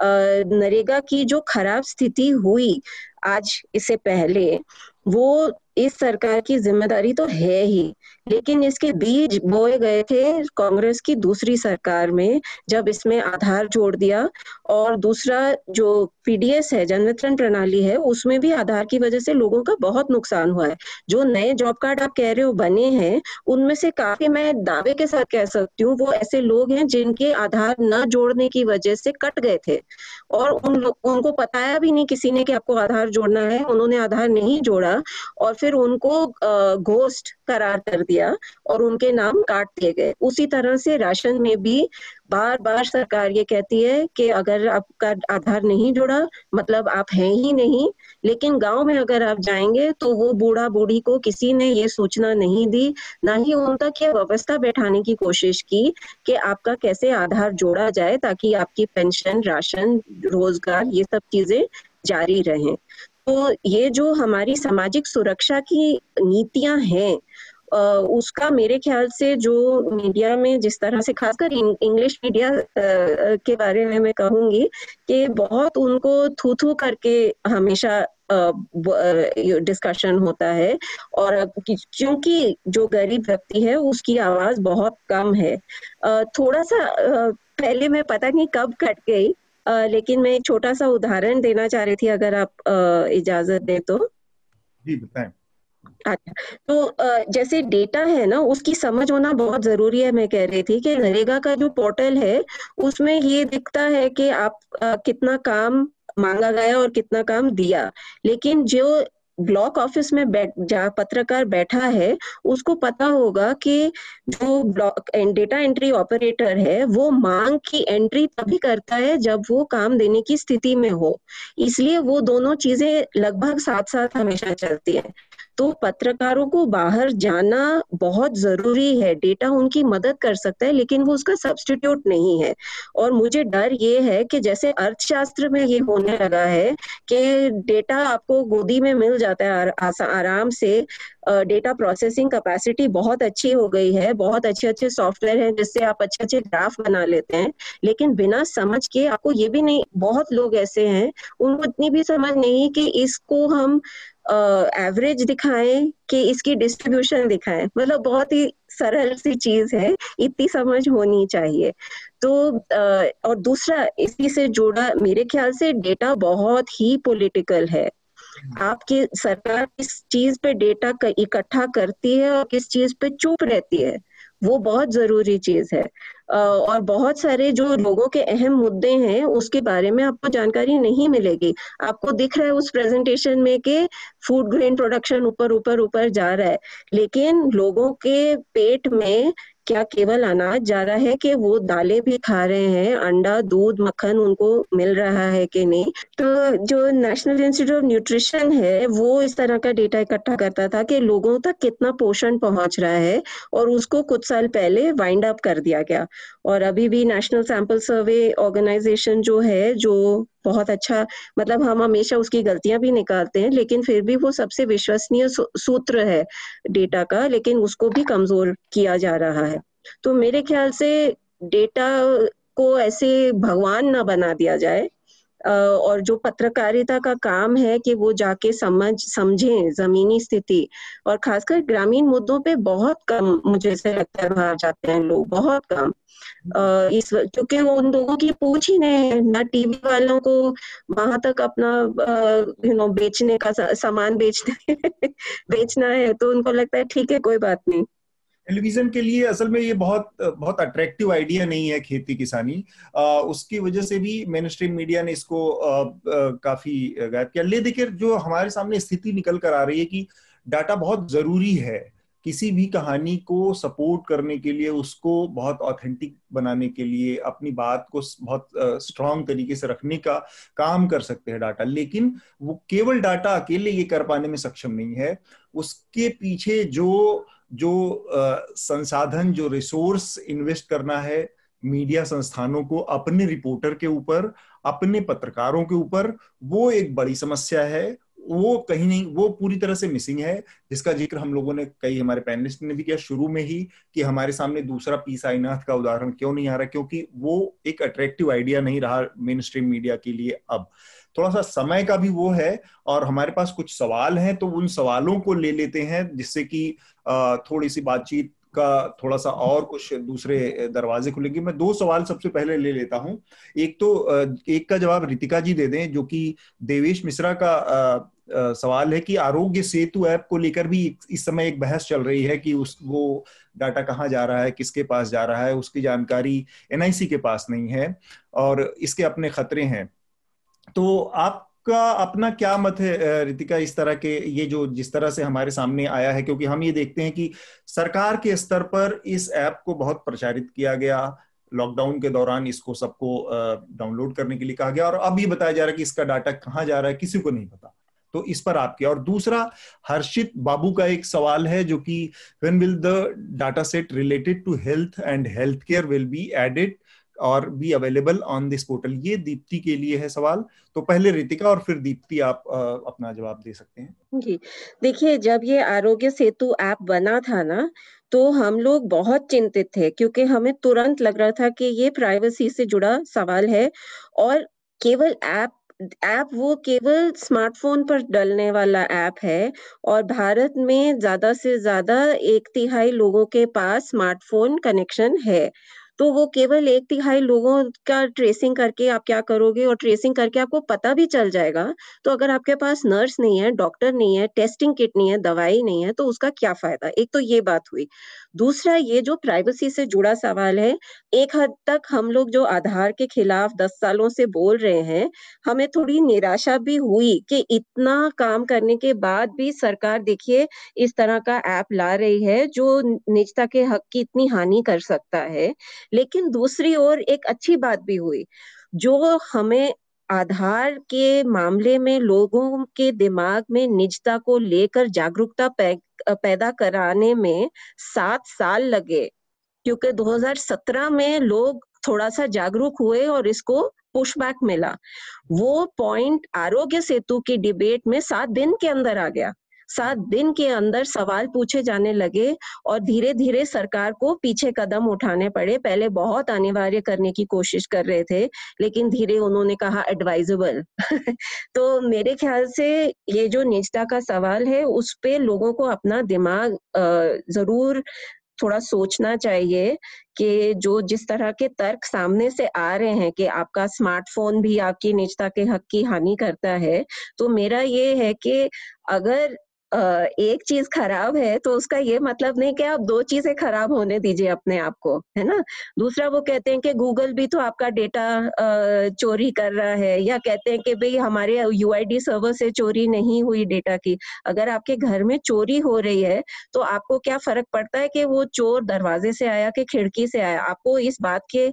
नरेगा की जो खराब स्थिति हुई आज इससे पहले, वो इस सरकार की ज़िम्मेदारी तो है ही, लेकिन इसके बीज बोए गए थे कांग्रेस की दूसरी सरकार में, जब इसमें आधार जोड़ दिया। और दूसरा जो पीडीएस है, जन वितरण प्रणाली है, उसमें भी आधार की वजह से लोगों का बहुत नुकसान हुआ है। जो नए जॉब कार्ड आप कह रहे हो बने हैं, उनमें से काफ़ी मैं दावे के साथ कह सकती हूँ, वो ऐसे लोग हैं जिनके आधार न जोड़ने की वजह से कट गए थे। और उन लोग, उनको बताया भी नहीं किसी ने कि आपको आधार जोड़ना है, उन्होंने आधार नहीं जोड़ा। और फिर उनको घोस्ट करार कर दिया और उनके नाम काट दिए गए। उसी तरह से राशन में भी बार बार सरकार ये कहती है कि अगर आपका आधार नहीं जुड़ा मतलब आप हैं ही नहीं, लेकिन गाँव में अगर आप जाएँगे तो वो बूढ़ा बूढ़ी को किसी ने ये सूचना नहीं दी, ना ही उन तक ये व्यवस्था बैठाने की कोशिश की कि आपका कैसे आधार जोड़ा जाए ताकि आपकी पेंशन, राशन, रोज़गार ये सब चीज़ें जारी रहें। तो ये जो हमारी सामाजिक सुरक्षा की नीतियाँ हैं उसका मेरे ख्याल से जो मीडिया में जिस तरह से खासकर इंग्लिश मीडिया के बारे में मैं कहूँगी कि बहुत उनको थू थू करके हमेशा डिस्कशन होता है और क्योंकि जो गरीब व्यक्ति है उसकी आवाज़ बहुत कम है। थोड़ा सा पहले मैं पता नहीं कब कट गई लेकिन मैं एक छोटा सा उदाहरण देना चाह रही थी अगर आप इजाज़त दें तो। जी बताएँ। अच्छा तो जैसे डेटा है ना उसकी समझ होना बहुत ज़रूरी है मैं कह रही थी कि नरेगा का जो पोर्टल है उसमें ये दिखता है कि आप कितना काम मांगा गया और कितना काम दिया। लेकिन जो ब्लॉक ऑफ़िस में बैठ, जहाँ पत्रकार बैठा है, उसको पता होगा कि जो ब्लॉक डेटा एंट्री ऑपरेटर है, वो मांग की एंट्री तभी करता है जब वो काम देने की स्थिति में हो। इसलिए वो दोनों चीज़ें लगभग साथ साथ हमेशा चलती है। तो पत्रकारों को बाहर जाना बहुत ज़रूरी है। डेटा उनकी मदद कर सकता है, लेकिन वो उसका सब्सटीट्यूट नहीं है। और मुझे डर ये है कि जैसे अर्थशास्त्र में ये होने लगा है कि डेटा आपको गोदी में मिल जाता है आराम से। डेटा प्रोसेसिंग कैपेसिटी बहुत अच्छी हो गई है, बहुत अच्छे अच्छे सॉफ्टवेयर हैं जिससे आप अच्छे अच्छे ग्राफ बना लेते हैं। लेकिन बिना समझ के आपको ये भी नहीं, बहुत लोग ऐसे हैं, उनको इतनी भी समझ नहीं कि इसको हम एवरेज uh, दिखाएँ कि इसकी डिस्ट्रीब्यूशन दिखाएँ। मतलब बहुत ही सरल सी चीज़ है इतनी समझ होनी चाहिए। तो uh, और दूसरा इसी से जोड़ा मेरे ख्याल से डेटा बहुत ही पॉलिटिकल है। आपकी सरकार किस चीज़ पे डेटा इकट्ठा करती है और किस चीज़ पे चुप रहती है? वो बहुत ज़रूरी चीज़ है। और बहुत सारे जो लोगों के अहम मुद्दे हैं, उसके बारे में आपको जानकारी नहीं मिलेगी। आपको दिख रहा है उस प्रेजेंटेशन में कि फ़ूड ग्रेन प्रोडक्शन ऊपर ऊपर ऊपर जा रहा है। लेकिन लोगों के पेट में क्या केवल अनाज जा रहा है कि वो दालें भी खा रहे हैं, अंडा, दूध, मक्खन उनको मिल रहा है कि नहीं? तो जो नेशनल इंस्टीट्यूट ऑफ़ न्यूट्रिशन है, वो इस तरह का डेटा इकट्ठा करता था कि लोगों तक कितना पोषण पहुँच रहा है और उसको कुछ साल पहले वाइंड अप कर दिया गया। और अभी भी नेशनल सैंपल सर्वे ऑर्गेनाइजेशन जो है, जो बहुत अच्छा मतलब हम हमेशा उसकी गलतियाँ भी निकालते हैं, लेकिन फिर भी वो सबसे विश्वसनीय सूत्र है डेटा का, लेकिन उसको भी कमज़ोर किया जा रहा है। तो मेरे ख्याल से डेटा को ऐसे भगवान ना बना दिया जाए और जो पत्रकारिता का काम है कि वो जाके समझ, समझें जमीनी स्थिति। और खासकर ग्रामीण मुद्दों पे बहुत कम मुझे ऐसे लगता है बाहर जाते हैं लोग, बहुत कम। इस क्योंकि वो उन लोगों की पूछ ही नहीं है, ना टीवी वालों को वहाँ तक अपना यू नो बेचने का सामान बेचने, बेचना है तो उनको लगता है, ठीक है, कोई बात नहीं। टेलीविज़न के लिए असल में ये बहुत बहुत अट्रैक्टिव आइडिया नहीं है खेती किसानी। आ, उसकी वजह से भी मेन मीडिया ने इसको आ, आ, काफ़ी गायब किया। ले देखिए जो हमारे सामने स्थिति निकल कर आ रही है कि डाटा बहुत ज़रूरी है। किसी भी कहानी को सपोर्ट करने के लिए उसको बहुत ऑथेंटिक बनाने के लिए अपनी बात को बहुत स्ट्रांग तरीके से रखने का काम कर सकते हैं डाटा लेकिन वो केवल डाटा अकेले ये कर पाने में सक्षम नहीं है। उसके पीछे जो जो संसाधन, जो रिसोर्स इन्वेस्ट करना है मीडिया संस्थानों को अपने रिपोर्टर के ऊपर, अपने पत्रकारों के ऊपर, वो एक बड़ी समस्या है। वो कहीं नहीं, वो पूरी तरह से मिसिंग है। जिसका ज़िक्र हम लोगों ने, कई हमारे पैनलिस्ट ने भी किया शुरू में ही, कि हमारे सामने दूसरा पी साईनाथ का उदाहरण क्यों नहीं आ रहा, क्योंकि वो एक अट्रैक्टिव आइडिया नहीं रहा मेन स्ट्रीम मीडिया के लिए अब। थोड़ा सा समय का भी वो है, और हमारे पास कुछ सवाल हैं तो उन सवालों को ले लेते हैं, जिससे कि थोड़ी सी बातचीत का थोड़ा सा और कुछ दूसरे दरवाजे खुलेंगे। मैं दो सवाल सबसे पहले ले लेता हूँ। एक तो एक का जवाब रितिका जी दे दें, जो कि देवेश मिश्रा का सवाल है कि आरोग्य सेतु ऐप को लेकर भी इस समय एक बहस चल रही है कि उस, वो डाटा कहाँ जा रहा है, किसके पास जा रहा है, उसकी जानकारी एनआईसी के पास नहीं है और इसके अपने खतरे हैं। तो आप का अपना क्या मत है रितिका, इस तरह के ये जो जिस तरह से हमारे सामने आया है? क्योंकि हम ये देखते हैं कि सरकार के स्तर पर इस ऐप को बहुत प्रचारित किया गया। लॉकडाउन के दौरान इसको सबको डाउनलोड करने के लिए कहा गया। और अब ये बताया जा रहा है कि इसका डाटा कहाँ जा रहा है, किसी को नहीं पता। तो इस पर आपके, और दूसरा, हर्षित बाबू का एक सवाल है जो कि when will the data set related to health and health care will be added और be available on this portal ये दीप्ति के लिए है सवाल। तो पहले रितिका और फिर दीप्ति आप आ, अपना जवाब दे सकते हैं। जी। देखिए जब ये आरोग्य सेतु ऐप बना था ना तो हम लोग बहुत चिंतित थे क्योंकि हमें तुरंत लग रहा था कि ये प्राइवेसी से जुड़ा सवाल है और केवल ऐप ऐप वो केवल स्मार्टफ़ोन पर डलने वाला ऐप है और भारत में ज़्यादा से ज़्यादा एक तिहाई लोगों के पास स्मार्टफ़ोन कनेक्शन है। तो वो केवल एक तिहाई लोगों का ट्रेसिंग करके आप क्या करोगे और ट्रेसिंग करके आपको पता भी चल जाएगा। तो अगर आपके पास नर्स नहीं है डॉक्टर नहीं है टेस्टिंग किट नहीं है, दवाई नहीं है तो उसका क्या फ़ायदा? एक तो ये बात हुई। दूसरा ये जो प्राइवेसी से जुड़ा सवाल है, एक हद तक हम लोग जो आधार के खिलाफ दस सालों से बोल रहे हैं, हमें थोड़ी निराशा भी हुई कि इतना काम करने के बाद भी सरकार देखिए इस तरह का ऐप ला रही है जो निजता के हक की इतनी हानि कर सकता है। लेकिन दूसरी ओर एक अच्छी बात भी हुई, जो हमें आधार के मामले में लोगों के दिमाग में निजता को लेकर जागरूकता पैदा कराने में सात साल लगे, क्योंकि 2017 में लोग थोड़ा सा जागरूक हुए और इसको पुशबैक मिला। वो पॉइंट आरोग्य सेतु की डिबेट में सात दिन के अंदर आ गया। सात दिन के अंदर सवाल पूछे जाने लगे और धीरे धीरे सरकार को पीछे कदम उठाने पड़े। पहले बहुत अनिवार्य करने की कोशिश कर रहे थे, लेकिन धीरे उन्होंने कहा एडवाइजेबल तो मेरे ख्याल से ये जो निजता का सवाल है, उस पे लोगों को अपना दिमाग ज़रूर थोड़ा सोचना चाहिए कि जो जिस तरह के तर्क सामने से आ रहे हैं कि आपका स्मार्टफ़ोन भी आपकी निजता के हक की हानि करता है तो मेरा ये है कि अगर एक चीज़ खराब है तो उसका ये मतलब नहीं कि आप दो चीज़ें खराब होने दीजिए अपने आप को, है ना? दूसरा वो कहते हैं कि गूगल भी तो आपका डेटा चोरी कर रहा है, या कहते हैं कि भाई हमारे यूआईडी सर्वर से चोरी नहीं हुई डेटा की। अगर आपके घर में चोरी हो रही है तो आपको क्या फ़र्क पड़ता है कि वो चोर दरवाजे से आया कि खिड़की से आया? आपको इस बात के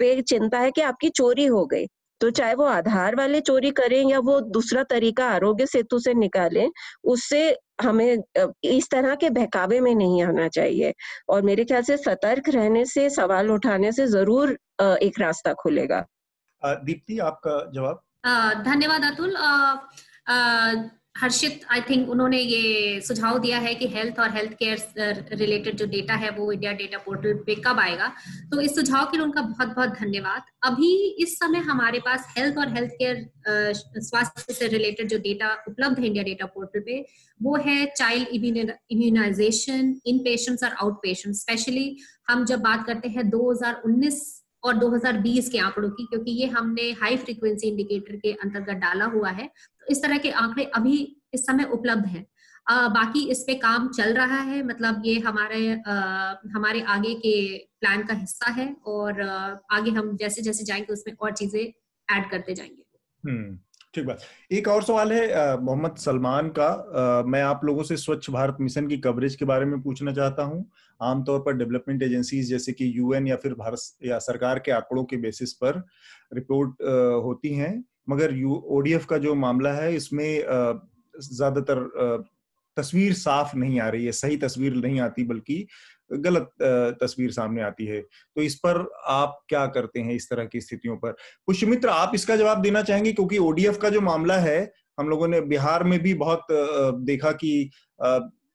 पे चिंता है कि आपकी चोरी हो गई। तो चाहे वो आधार वाले चोरी करें या वो दूसरा तरीका आरोग्य सेतु से निकालें उससे हमें इस तरह के बहकावे में नहीं आना चाहिए। और मेरे ख्याल से सतर्क रहने से सवाल उठाने से ज़रूर एक रास्ता खुलेगा। दीप्ति आपका जवाब? धन्यवाद अतुल। हर्षित आई थिंक उन्होंने ये सुझाव दिया है कि हेल्थ और हेल्थ केयर रिलेटेड जो डेटा है वो इंडिया डेटा पोर्टल पे कब आएगा। तो इस सुझाव के लिए उनका बहुत बहुत धन्यवाद। अभी इस समय हमारे पास हेल्थ और हेल्थ केयर स्वास्थ्य से रिलेटेड जो डेटा उपलब्ध है इंडिया डेटा पोर्टल पे, वो है चाइल्ड इम्यूनाइजेशन इन पेशेंट्स और आउट पेशेंट स्पेशली हम जब बात करते हैं 2019 और 2020 के आंकड़ों की क्योंकि ये हमने हाई फ्रीक्वेंसी इंडिकेटर के अंतर्गत डाला हुआ है। तो इस तरह के आंकड़े अभी इस समय उपलब्ध हैं। बाकी इस पे काम चल रहा है मतलब ये हमारे आ, हमारे आगे के प्लान का हिस्सा है और आगे हम जैसे जैसे जाएँगे उसमें और चीज़ें ऐड करते जाएँगे। हम्म ठीक बात। एक और सवाल है मोहम्मद सलमान का। आ, मैं आप लोगों से स्वच्छ भारत मिशन की कवरेज के बारे में पूछना चाहता हूँ। आमतौर पर डेवलपमेंट एजेंसीज जैसे कि यूएन या फिर भारत या सरकार के आंकड़ों के बेसिस पर रिपोर्ट होती हैं। मगर यू, ओडीएफ का जो मामला है, इसमें ज़्यादातर तस्वीर साफ़ नहीं आ रही है, सही तस्वीर नहीं आती, बल्कि गलत तस्वीर सामने आती है। तो इस पर आप क्या करते हैं इस तरह की स्थितियों पर? पुष्यमित्र आप इसका जवाब देना चाहेंगे? क्योंकि ओडीएफ का जो मामला है, हम लोगों ने बिहार में भी बहुत देखा कि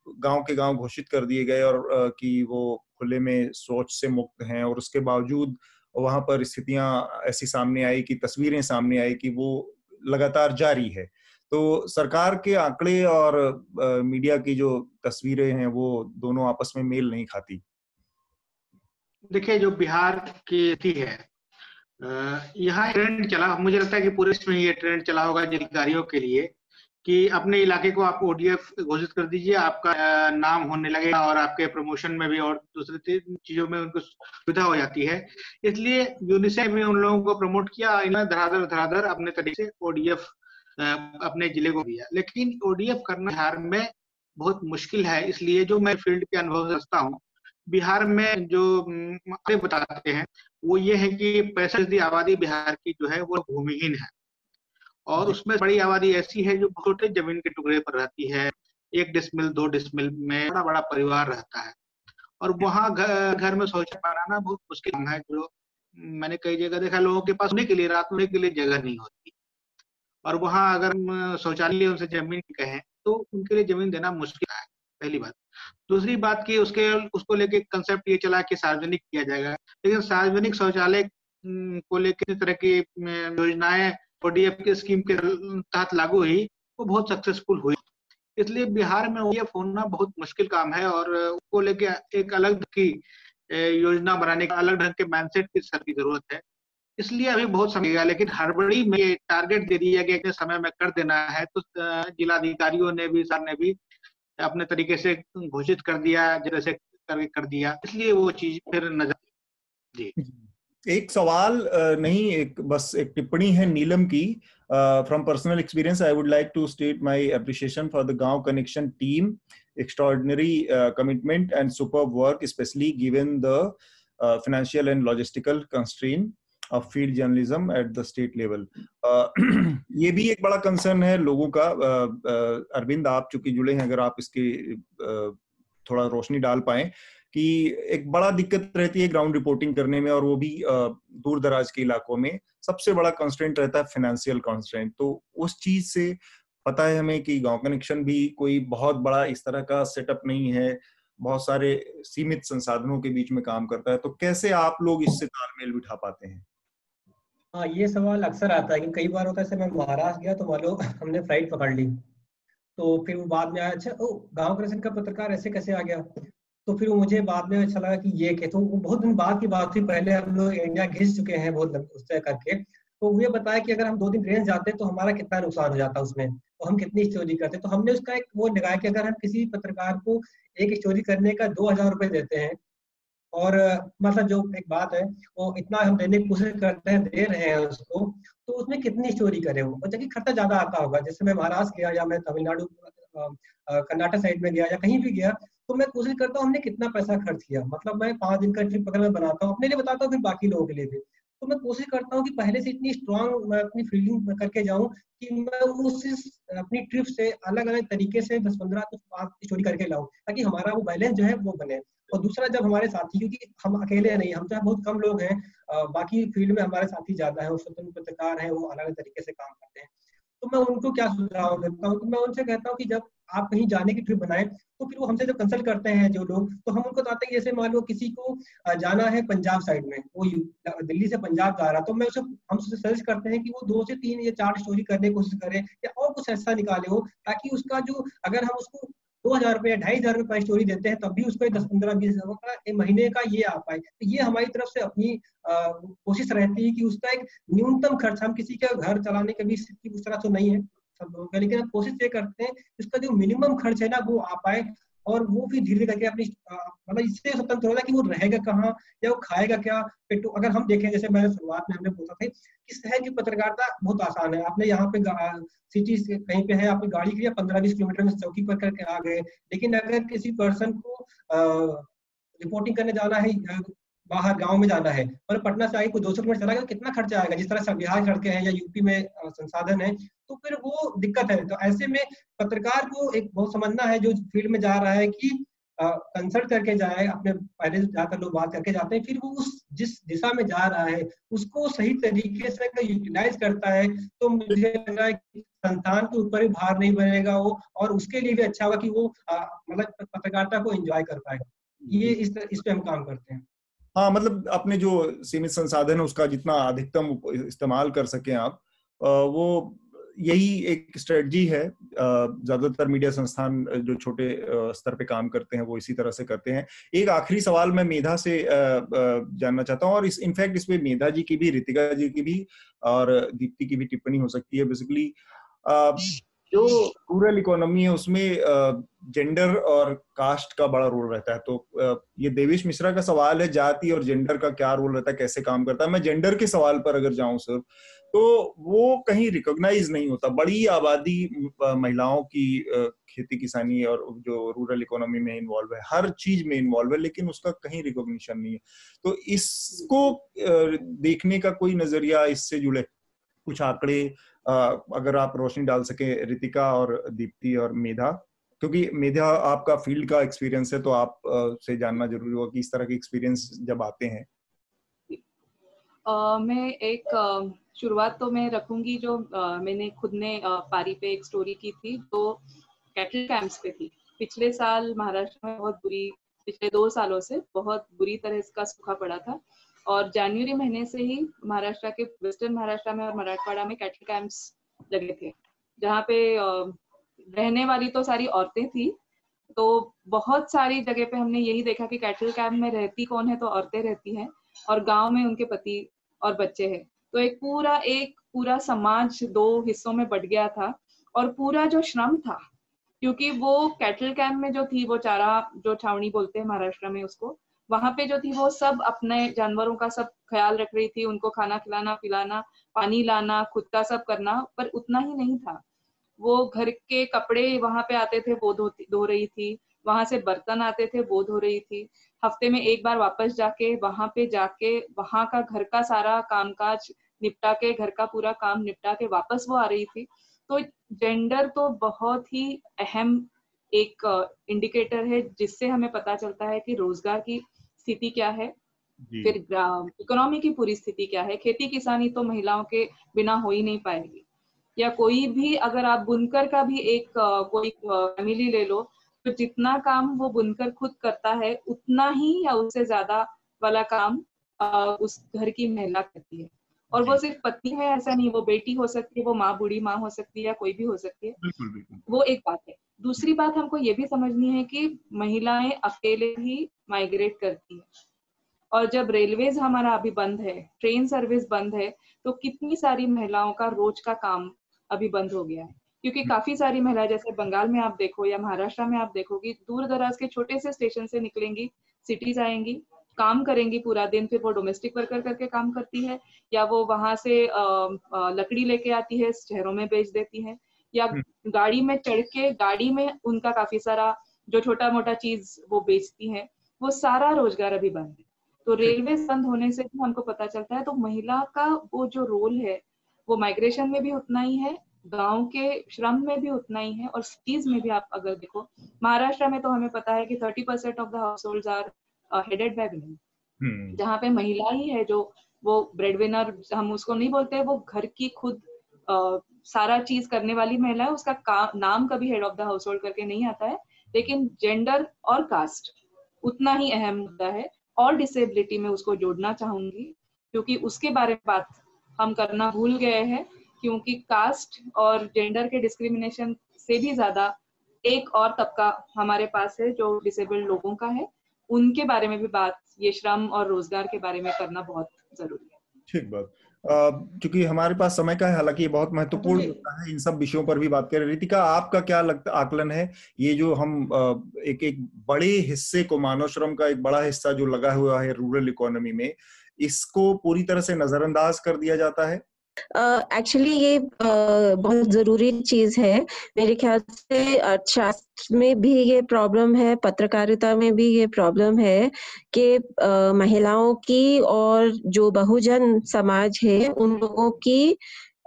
गाँव के गाँव घोषित कर दिए गए और कि वो खुले में सोच से मुक्त हैं और उसके बावजूद वहाँ पर स्थितियाँ ऐसी सामने आई कि, तस्वीरें सामने आई कि वो लगातार जारी है। तो सरकार के आंकड़े और मीडिया की जो तस्वीरें हैं वो दोनों आपस में मेल नहीं खाती। देखिए, जो बिहार की थी है यहाँ ट्रेंड चला, मुझे लगता है कि पूरे में ये ट्रेंड चला होगा जिलाधिकारियों के लिए कि अपने इलाके को आप ओडीएफ घोषित कर दीजिए, आपका नाम होने लगेगा और आपके प्रमोशन में भी और दूसरे चीज़ों में उनको सुविधा हो जाती है। इसलिए यूनिसेफ ने उन लोगों को प्रमोट किया, इन्होंने धराधर धराधर अपने तरीके से ओडीएफ अपने ज़िले को दिया लेकिन ओडीएफ करना बिहार में बहुत मुश्किल है, इसलिए जो मैं फ़ील्ड के अनुभव से रखता हूँ, बिहार में जो बताते हैं, वो ये है कि पैंसठ आबादी बिहार की जो है, वो भूमिहीन है। और उसमें बड़ी आबादी ऐसी है जो छोटे ज़मीन के टुकड़े पर रहती है। एक डिसमिल दो डिसमिल में बड़ा बड़ा परिवार रहता है। और वहाँ घर में शौचालय बनाना बहुत मुश्किल है जो मैंने कई जगह देखा लोगों के पास होने के लिए रात में के लिए जगह नहीं होती। और वहाँ अगर हम शौचालय उनसे ज़मीन कहें तो उनके लिए ज़मीन देना मुश्किल है पहली बात। दूसरी बात की उसके उसको लेके कंसेप्ट ये चला कि सार्वजनिक किया जाएगा। लेकिन सार्वजनिक शौचालय को लेकर तरह की योजनाएँ ओडीएफ की स्कीम के तहत लागू हुई वो बहुत सक्सेसफुल हुई। इसलिए बिहार में ओडीएफ होना बहुत मुश्किल काम है और उसको लेके एक अलग की योजना बनाने का अलग ढंग के माइंडसेट की सर की ज़रूरत है। इसलिए अभी बहुत समय गया लेकिन हड़बड़ी में टारगेट दे दिया गया समय में कर देना है तो जिलाधिकारियों ने भी सर ने भी अपने तरीके से घोषित कर दिया जैसे कर, कर दिया। इसलिए वो चीज़ फिर नज़र जी। एक सवाल नहीं, एक बस एक टिप्पणी है नीलम की from personal experience I would like to state my appreciation for the Gaon connection team extraordinary commitment and super work specially given the financial and logistical constrain of field journalism at the state level ये भी एक बड़ा concern है लोगों का। अरविंद, आप चूँकि जुड़े हैं, अगर आप इसकी थोड़ा रोशनी डाल पाए। कि एक बड़ा दिक्कत रहती है ग्राउंड रिपोर्टिंग करने में और वो भी दूर दराज के इलाकों में। सबसे बड़ा कंस्ट्रेंट रहता है फाइनेंशियल कंस्ट्रेंट तो उस चीज़ से पता है हमें कि गाँव कनेक्शन भी कोई बहुत बड़ा इस तरह का सेटअप नहीं है। बहुत सारे सीमित संसाधनों के बीच में काम करता है। तो कैसे आप लोग इससे तालमेल बिठा पाते हैं? हाँ ये सवाल अक्सर आता है कि कई बार होता है मैं महाराष्ट्र गया तो मान लो हमने फ़्लाइट पकड़ ली। तो फिर वो बाद में आया अच्छा ओ गाँव कनेक्शन का पत्रकार ऐसे कैसे आ गया? तो फिर मुझे बाद में अच्छा लगा कि ये के तो वो बहुत दिन बाद की बात थी, पहले हम लोग इंडिया घिस चुके हैं बहुत उस तरह करके। तो ये बताया कि अगर हम दो दिन ट्रेन जाते तो हमारा कितना नुकसान हो जाता उसमें तो हम कितनी स्टोरी करते तो हमने उसका एक वो लगाया कि अगर हम किसी पत्रकार को एक स्टोरी करने का दो हज़ार रुपये देते हैं, और मतलब जो एक बात है, वो इतना हम देने की कोशिश करते हैं, दे रहे हैं उसको तो उसमें कितनी स्टोरी करे वो? और जबकि खर्चा ज़्यादा आता होगा, जैसे मैं महाराष्ट्र गया या मैं तमिलनाडु कर्नाटक साइड में गया या कहीं भी गया तो मैं कोशिश करता हूँ, हमने कितना पैसा खर्च किया। मतलब मैं पाँच दिन का ट्रिप अगर मैं बनाता हूँ, अपने लिए बताता हूँ, फिर बाकी लोगों के लिए भी। तो मैं कोशिश करता हूँ कि पहले से इतनी स्ट्रांग मैं अपनी फील्डिंग करके जाऊँ कि मैं उस अपनी ट्रिप से अलग अलग तरीके से दस पंद्रह कुछ बात स्टोरी करके लाऊं, ताकि हमारा वो बैलेंस जो है वो बने। और दूसरा, जब हमारे साथी, क्योंकि हम अकेले नहीं, हम तो बहुत कम लोग हैं बाकी फ़ील्ड में हमारे साथी ज़्यादा है स्वतंत्र पत्रकार है, वो अलग अलग तरीके से काम करते हैं। तो मैं उनको क्या सुझाव देता हूँ? तो मैं उनसे कहता हूँ कि जब आप कहीं जाने की ट्रिप बनाए तो फिर वो हमसे जब कंसल्ट करते हैं जो लोग तो हम उनको बताते हैं जैसे मान लो किसी को जाना है पंजाब साइड में, वो दिल्ली से पंजाब जा रहा तो मैं उसे, हम उसे सजेस्ट करते हैं कि वो दो से तीन या चार स्टोरी करने की कोशिश करे, या और कुछ ऐसा निकाले हो ताकि उसका जो, अगर हम उसको दो हज़ार रुपये ढाई हज़ार रुपये स्टोरी देते हैं, तब भी उसको दस, पंद्रह, बीस हज़ार का महीने का ये आ पाए। तो ये हमारी तरफ़ से अपनी कोशिश रहती है कि उसका एक न्यूनतम खर्च, हम किसी का घर चलाने का भी उस तरह तो नहीं है। सब लोगों लेकिन हम कोशिश ये करते हैं इसका जो मिनिमम खर्च है ना, वो आ पाए और वो फिर धीरे धीरे करके अपनी मतलब इससे स्वतंत्र होगा कि वो रहेगा कहाँ या वो खाएगा क्या। पेटो अगर हम देखें, जैसे मैंने शुरुआत में हमने बोला था कि शहर की पत्रकारिता बहुत आसान है। आपने यहाँ पे सिटी कहीं पे है आपने गाड़ी की पंद्रह बीस किलोमीटर में चौकी पर करके आ गए। लेकिन अगर किसी पर्सन को रिपोर्टिंग करने जाना है बाहर गाँव में जाना है पर पटना से आगे कोई दो सौ किलोमीटर चला गया तो कितना खर्चा आएगा? जिस तरह से बिहार सड़कें हैं या यूपी में संसाधन है तो फिर वो दिक्कत है। तो ऐसे में पत्रकार को एक बहुत समझना है जो फ़ील्ड में जा रहा है कि कंसल्ट करके जाए अपने पहले जाकर लोग बात करके जाते हैं फिर वो उस जिस दिशा में जा रहा है उसको सही तरीके से अगर यूटिलाइज करता है तो मुझे लग रहा है कि संस्थान के ऊपर भी भार नहीं बनेगा वो और उसके लिए भी अच्छा होगा कि वो मतलब पत्रकारिता को एंजॉय कर पाएगा ये इस इस पे हम काम करते हैं। हाँ मतलब अपने जो सीमित संसाधन है उसका जितना अधिकतम इस्तेमाल कर सके आप वो यही एक स्ट्रेटजी है। ज़्यादातर मीडिया संस्थान जो छोटे स्तर पे काम करते हैं, वो इसी तरह से करते हैं। एक आखिरी सवाल मैं मेधा से जानना चाहता हूँ, और इस इनफैक्ट इसमें मेधा जी की भी, रितिका जी की भी, और दीप्ति की भी टिप्पणी हो सकती है बेसिकली जो रूरल इकोनॉमी है उसमें जेंडर और कास्ट का बड़ा रोल रहता है। तो ये देवेश मिश्रा का सवाल है जाति और जेंडर का क्या रोल रहता है कैसे काम करता है? मैं जेंडर के सवाल पर अगर जाऊँ सर तो वो कहीं रिकॉग्नाइज नहीं होता। बड़ी आबादी महिलाओं की खेती किसानी और जो रूरल इकोनॉमी में इन्वॉल्व है हर चीज़ में इन्वॉल्व है लेकिन उसका कहीं रिकॉग्निशन नहीं है। तो इसको देखने का कोई नज़रिया इससे जुड़े। कुछ आंकड़े अगर आप रोशनी डाल सके रितिका और दीप्ति और मेधा क्योंकि मेधा आपका फ़ील्ड का एक्सपीरियंस है तो आप से जानना ज़रूरी होगा कि इस तरह के एक्सपीरियंस जब आते हैं। Uh, मैं एक शुरुआत तो मैं रखूँगी जो uh, मैंने खुद ने uh, पारी पे एक स्टोरी की थी जो कैटल कैंप्स पे थी। पिछले साल महाराष्ट्र में बहुत बुरी पिछले दो सालों से बहुत बुरी तरह इसका सूखा पड़ा था। और जनवरी महीने से ही महाराष्ट्र के, वेस्टर्न महाराष्ट्र में और मराठवाड़ा में कैटल कैंप्स लगे थे, जहाँ पे रहने वाली तो सारी औरतें थी तो बहुत सारी जगह पे हमने यही देखा कि कैटल कैंप में रहती कौन है तो औरतें रहती हैं और गाँव में उनके पति और बच्चे हैं। तो एक पूरा एक पूरा समाज दो हिस्सों में बट गया था और पूरा जो श्रम था, क्योंकि वो कैटल कैंप में जो थी, वो चारा, जो छावनी बोलते हैं महाराष्ट्र में उसको वहाँ पे जो थी वो सब अपने जानवरों का सब ख्याल रख रही थी, उनको खाना खिलाना, पिलाना, पानी लाना, खुद का सब करना, पर उतना ही नहीं था। वो घर के कपड़े वहाँ पे आते थे, वो धो धो रही थी। वहाँ से बर्तन आते थे, वो धो रही थी। हफ़्ते में एक बार वापस जाके, वहाँ पे जाके, वहाँ का घर का सारा कामकाज निपटा के, घर का पूरा काम निपटा के वापस वो आ रही थी। तो जेंडर तो बहुत ही अहम एक इंडिकेटर है, जिससे हमें पता चलता है कि रोज़गार की स्थिति क्या है? फिर इकोनॉमी की पूरी स्थिति क्या है? खेती किसानी तो महिलाओं के बिना हो ही नहीं पाएगी। या कोई भी अगर आप बुनकर का भी एक कोई फैमिली ले लो तो जितना काम वो बुनकर खुद करता है उतना ही या उससे ज़्यादा वाला काम उस घर की महिला करती है। और वो सिर्फ़ पत्नी है ऐसा नहीं वो बेटी हो सकती है वो माँ बूढ़ी माँ हो सकती है या कोई भी हो सकती है। बिल्कुल, बिल्कुल. वो एक बात है। दूसरी बात हमको ये भी समझनी है कि महिलाएँ अकेले ही माइग्रेट करती है। और जब रेलवेज हमारा अभी बंद है ट्रेन सर्विस बंद है तो कितनी सारी महिलाओं का रोज का काम अभी बंद हो गया है। क्योंकि हम्म। काफ़ी सारी महिलाएँ जैसे बंगाल में आप देखो या महाराष्ट्र में आप देखोगी दूर दराज के छोटे से स्टेशन से निकलेंगी सिटीज़ आएँगी काम करेंगी पूरा दिन फिर वो डोमेस्टिक वर्कर करके काम करती है या वो वहाँ से लकड़ी लेके आती है शहरों में बेच देती है या हम्म। गाड़ी में चढ़ के गाड़ी में उनका काफ़ी सारा जो छोटा मोटा चीज़ वो बेचती है वो सारा रोज़गार अभी बंद है तो रेलवे बंद होने से भी हमको पता चलता है तो महिला का वो जो रोल है वो माइग्रेशन में भी उतना ही है गाँव के श्रम में भी उतना ही है और सिटीज़ में भी आप अगर देखो महाराष्ट्र में तो हमें पता है कि thirty percent of the household are headed by women जहाँ पे महिला ही है जो वो ब्रेड विनर हम उसको नहीं बोलते वो घर की खुद uh, सारा चीज़ करने वाली महिला है उसका काम नाम कभी head of the household करके नहीं आता है लेकिन जेंडर और कास्ट उतना ही अहम मुद्दा है। और डिसेबिलिटी में उसको जोड़ना चाहूँगी क्योंकि उसके बारे में बात हम करना भूल गए हैं क्योंकि कास्ट और जेंडर के डिस्क्रिमिनेशन से भी ज़्यादा एक और तबका हमारे पास है जो डिसेबल्ड लोगों का है। उनके बारे में भी बात ये श्रम और रोज़गार के बारे में करना बहुत ज़रूरी है। ठीक बात। क्योंकि हमारे पास समय का है हालाँकि ये बहुत महत्वपूर्ण है इन सब विषयों पर भी बात करें रितिका आपका क्या लगता आकलन है? ये जो हम एक एक बड़े हिस्से को मानव श्रम का एक बड़ा हिस्सा जो लगा हुआ है रूरल इकोनॉमी में इसको पूरी तरह से नजरअंदाज कर दिया जाता है? एक्चुअली uh, ये uh, बहुत ज़रूरी चीज़ है। मेरे ख्याल से अर्थशास्त्र में भी ये प्रॉब्लम है पत्रकारिता में भी ये प्रॉब्लम है कि uh, महिलाओं की और जो बहुजन समाज है उन लोगों की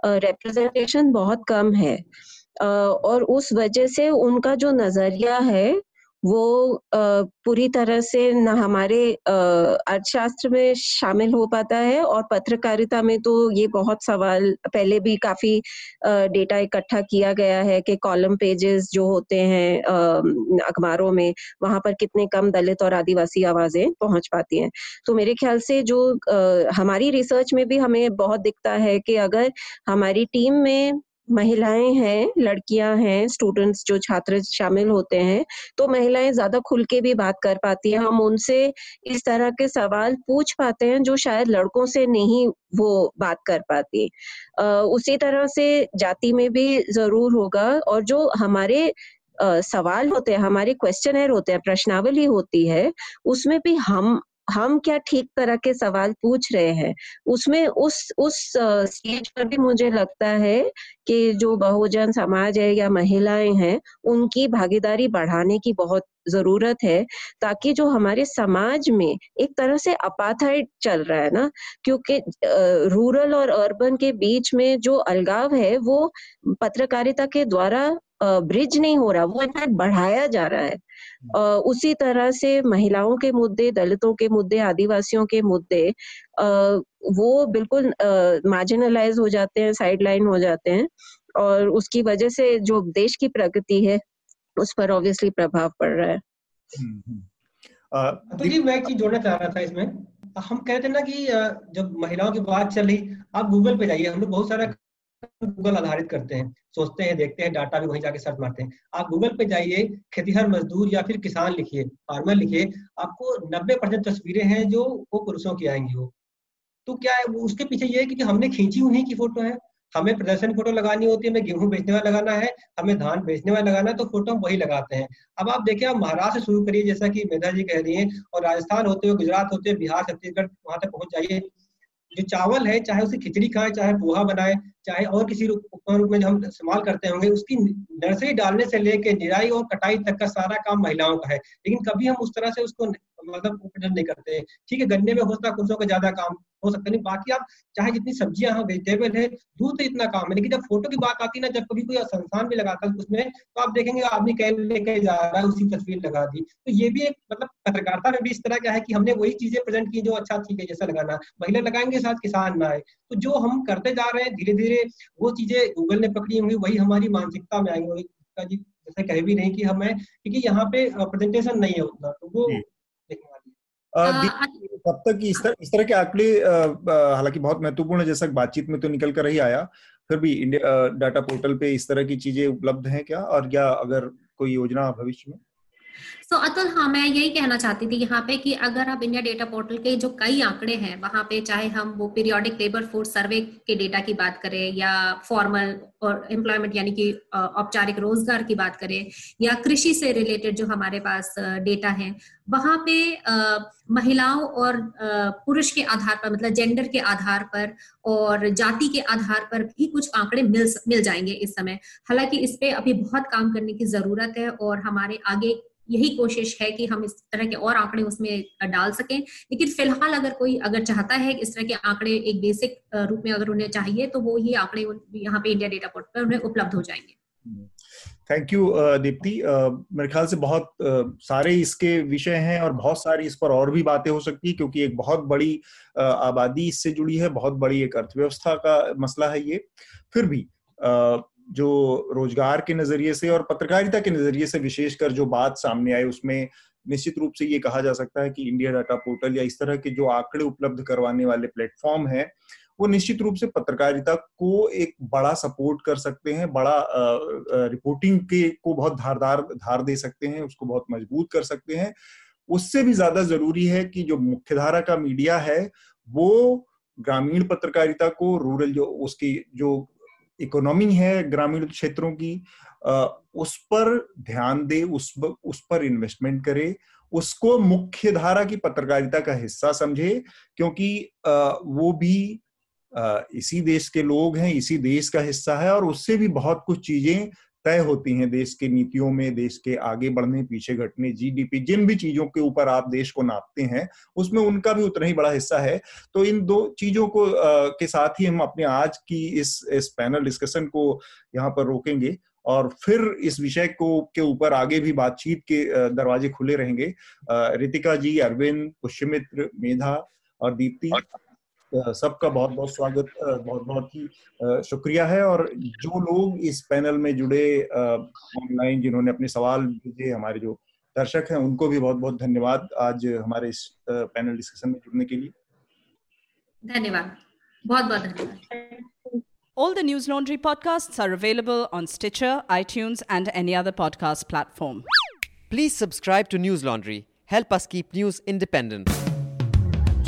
रिप्रेजेंटेशन uh, बहुत कम है। uh, और उस वजह से उनका जो नज़रिया है वो पूरी तरह से न हमारे अर्थशास्त्र में शामिल हो पाता है और पत्रकारिता में तो ये बहुत सवाल, पहले भी काफ़ी डेटा इकट्ठा किया गया है कि कॉलम पेजेस जो होते हैं अखबारों में, वहाँ पर कितने कम दलित और आदिवासी आवाज़ें पहुँच पाती हैं। तो मेरे ख्याल से जो हमारी रिसर्च में भी हमें बहुत दिखता है कि अगर हमारी टीम में महिलाएँ हैं, लड़कियाँ हैं स्टूडेंट्स जो छात्र शामिल होते हैं तो महिलाएँ ज़्यादा खुल के भी बात कर पाती हैं। हम उनसे इस तरह के सवाल पूछ पाते हैं जो शायद लड़कों से नहीं वो बात कर पाती। उसी तरह से जाति में भी ज़रूर होगा और जो हमारे सवाल होते हैं, हमारे क्वेश्चनर होते हैं, प्रश्नावली होती है, उसमें भी हम हम क्या ठीक तरह के सवाल पूछ रहे हैं? उसमें उस उस स्टेज पर भी मुझे लगता है कि जो बहुजन समाज है या महिलाएँ हैं, उनकी भागीदारी बढ़ाने की बहुत ज़रूरत है, ताकि जो हमारे समाज में एक तरह से अपाथाइड चल रहा है ना, क्योंकि रूरल और अर्बन के बीच में जो अलगाव है, वो पत्रकारिता के द्वारा ब्रिज नहीं हो रहा वो इनफैक्ट बढ़ाया जा रहा है। uh, उसी तरह से महिलाओं के मुद्दे दलितों के मुद्दे आदिवासियों के मुद्दे uh, वो बिल्कुल मार्जिनलाइज हो जाते हैं साइड लाइन हो जाते हैं और उसकी वजह से जो देश की प्रगति है उस पर ऑब्वियसली प्रभाव पड़ रहा है। तो जी मैं चीज़ जोड़ना चाह रहा था इसमें। हम कहते हैं ना कि जब महिलाओं की बात चल रही आप गूगल पे जाइए हम लोग बहुत सारा गूगल आधारित करते हैं, सोचते हैं, देखते हैं डाटा भी वहीं जाके सर्च मारते हैं। आप गूगल पे जाइए, खेतीहर मजदूर या फिर किसान लिखिए फार्मर लिखिए, आपको 90 परसेंट तस्वीरें हैं जो वो पुरुषों की आएँगी वो। तो क्या है उसके पीछे ये है कि हमने खींची उन्हीं की फ़ोटो है? हमें प्रदर्शन फ़ोटो लगानी होती है, हमें गेहूँ बेचने वाला लगाना है, हमें धान बेचने वाला लगाना है तो फ़ोटो हम वही लगाते हैं। अब आप देखिए, आप महाराष्ट्र से शुरू करिए, जैसा कि मेधा जी कह रही हैं, और राजस्थान होते हुए गुजरात होते हुए बिहार, छत्तीसगढ़, वहाँ तक पहुँच जाइए। जो चावल है, चाहे उसे खिचड़ी खाए, चाहे पोहा बनाए, चाहे और किसी रूप में जो हम इस्तेमाल करते होंगे, उसकी नर्सरी डालने से लेके निराई और कटाई तक का सारा काम महिलाओं का है। लेकिन कभी हम उस तरह से उसको मतलब उपयोग नहीं करते। ठीक है, गन्ने में हो सकता है पुरुषों का ज़्यादा काम हो सकता नहीं। बाकी आप चाहे जितनी सब्ज़ियाँ हैं वेजिटेबल है, दूध तो इतना काम है। लेकिन जब फ़ोटो की बात आती है ना, जब कभी कोई संस्थान भी लगाता है उसमें तो आप देखेंगे आदमी कैन लेके जा रहा है, उसी तस्वीर लगा दी। तो ये भी एक मतलब पत्रकारिता में भी इस तरह का है कि हमने वही चीज़ें प्रेजेंट की जो अच्छा ठीक है, जैसा लगाना महिला लगाएँगे साथ, किसान ना आए। तो जो हम करते जा रहे हैं धीरे धीरे वो चीज़ें गूगल ने पकड़ी होंगी वही हमारी मानसिकता में आएँगी जी, जैसे कह भी नहीं कि हमें, क्योंकि यहाँ पे प्रेजेंटेशन नहीं है उतना। तो वो तब तक इस तरह इस तरह के आंकड़े हालाँकि बहुत महत्वपूर्ण है जैसा बातचीत में तो निकल कर ही आया फिर भी इंडिया डाटा पोर्टल पे इस तरह की चीज़ें उपलब्ध हैं क्या? और क्या अगर कोई योजना भविष्य में? सो so, अतुल हाँ मैं यही कहना चाहती थी यहाँ पे कि अगर आप इंडिया डेटा पोर्टल के जो कई आंकड़े हैं वहाँ पे चाहे हम वो पीरियोडिक लेबर फोर्स सर्वे के डेटा की बात करें या फॉर्मल और एम्प्लॉयमेंट यानी कि औपचारिक रोज़गार की बात करें या कृषि से रिलेटेड जो हमारे पास डेटा है वहाँ पे महिलाओं और पुरुष के आधार पर मतलब जेंडर के आधार पर और जाति के आधार पर भी कुछ आंकड़े मिल मिल जाएँगे इस समय। हालाँकि इस पे अभी बहुत काम करने की ज़रूरत है और हमारे आगे यही कोशिश है कि हम इस तरह के और आंकड़े उसमें डाल सकें। लेकिन फ़िलहाल अगर कोई अगर चाहता है इस तरह के आंकड़े एक बेसिक रूप में अगर उन्हें चाहिए तो वो ये आंकड़े यहाँ पे इंडिया डेटा पोर्ट पर उन्हें उपलब्ध हो जाएँगे। थैंक यू दीप्ति मेरे ख्याल से बहुत uh, सारे इसके विषय हैं और बहुत सारी इस पर और भी बातें हो सकती है क्योंकि एक बहुत बड़ी uh, आबादी इससे जुड़ी है बहुत बड़ी एक अर्थव्यवस्था का मसला है ये। फिर भी uh, जो रोज़गार के नज़रिए से और पत्रकारिता के नज़रिए से विशेषकर जो बात सामने आई, उसमें निश्चित रूप से ये कहा जा सकता है कि इंडिया डाटा पोर्टल या इस तरह के जो आंकड़े उपलब्ध करवाने वाले प्लेटफॉर्म है, वो निश्चित रूप से पत्रकारिता को एक बड़ा सपोर्ट कर सकते हैं, बड़ा रिपोर्टिंग के, को बहुत धारदार, धार दे सकते हैं, उसको बहुत मज़बूत कर सकते हैं। उससे भी ज़्यादा ज़रूरी है कि जो मुख्यधारा का मीडिया है, वो ग्रामीण पत्रकारिता को रूरल जो, उसकी जो इकोनॉमी है ग्रामीण क्षेत्रों की उस पर ध्यान दे, उस उस पर इन्वेस्टमेंट करे, उसको मुख्य धारा की पत्रकारिता का हिस्सा समझे, क्योंकि वो भी इसी देश के लोग हैं, इसी देश का हिस्सा है और उससे भी बहुत कुछ चीज़ें तय होती हैं देश के नीतियों में देश के आगे बढ़ने पीछे घटने जीडीपी जिन भी चीज़ों के ऊपर आप देश को नापते हैं उसमें उनका भी उतना ही बड़ा हिस्सा है। तो इन दो चीज़ों को आ, के साथ ही हम अपने आज की इस इस पैनल डिस्कशन को यहाँ पर रोकेंगे और फिर इस विषय को के ऊपर आगे भी बातचीत के दरवाजे खुले रहेंगे। रितिका जी अरविंद पुष्यमित्र मेधा और दीप्ति सबका बहुत बहुत स्वागत बहुत बहुत ही शुक्रिया है और जो लोग इस पैनल में जुड़े ऑनलाइन जिन्होंने अपने सवाल भेजे हमारे जो दर्शक हैं उनको भी बहुत बहुत धन्यवाद आज हमारे इस पैनल डिस्कशन में जुड़ने के लिए धन्यवाद बहुत बहुत धन्यवाद All the News Laundry podcasts are available on Stitcher, iTunes, and any other podcast platform. Please subscribe to News Laundry. Help us keep news independent.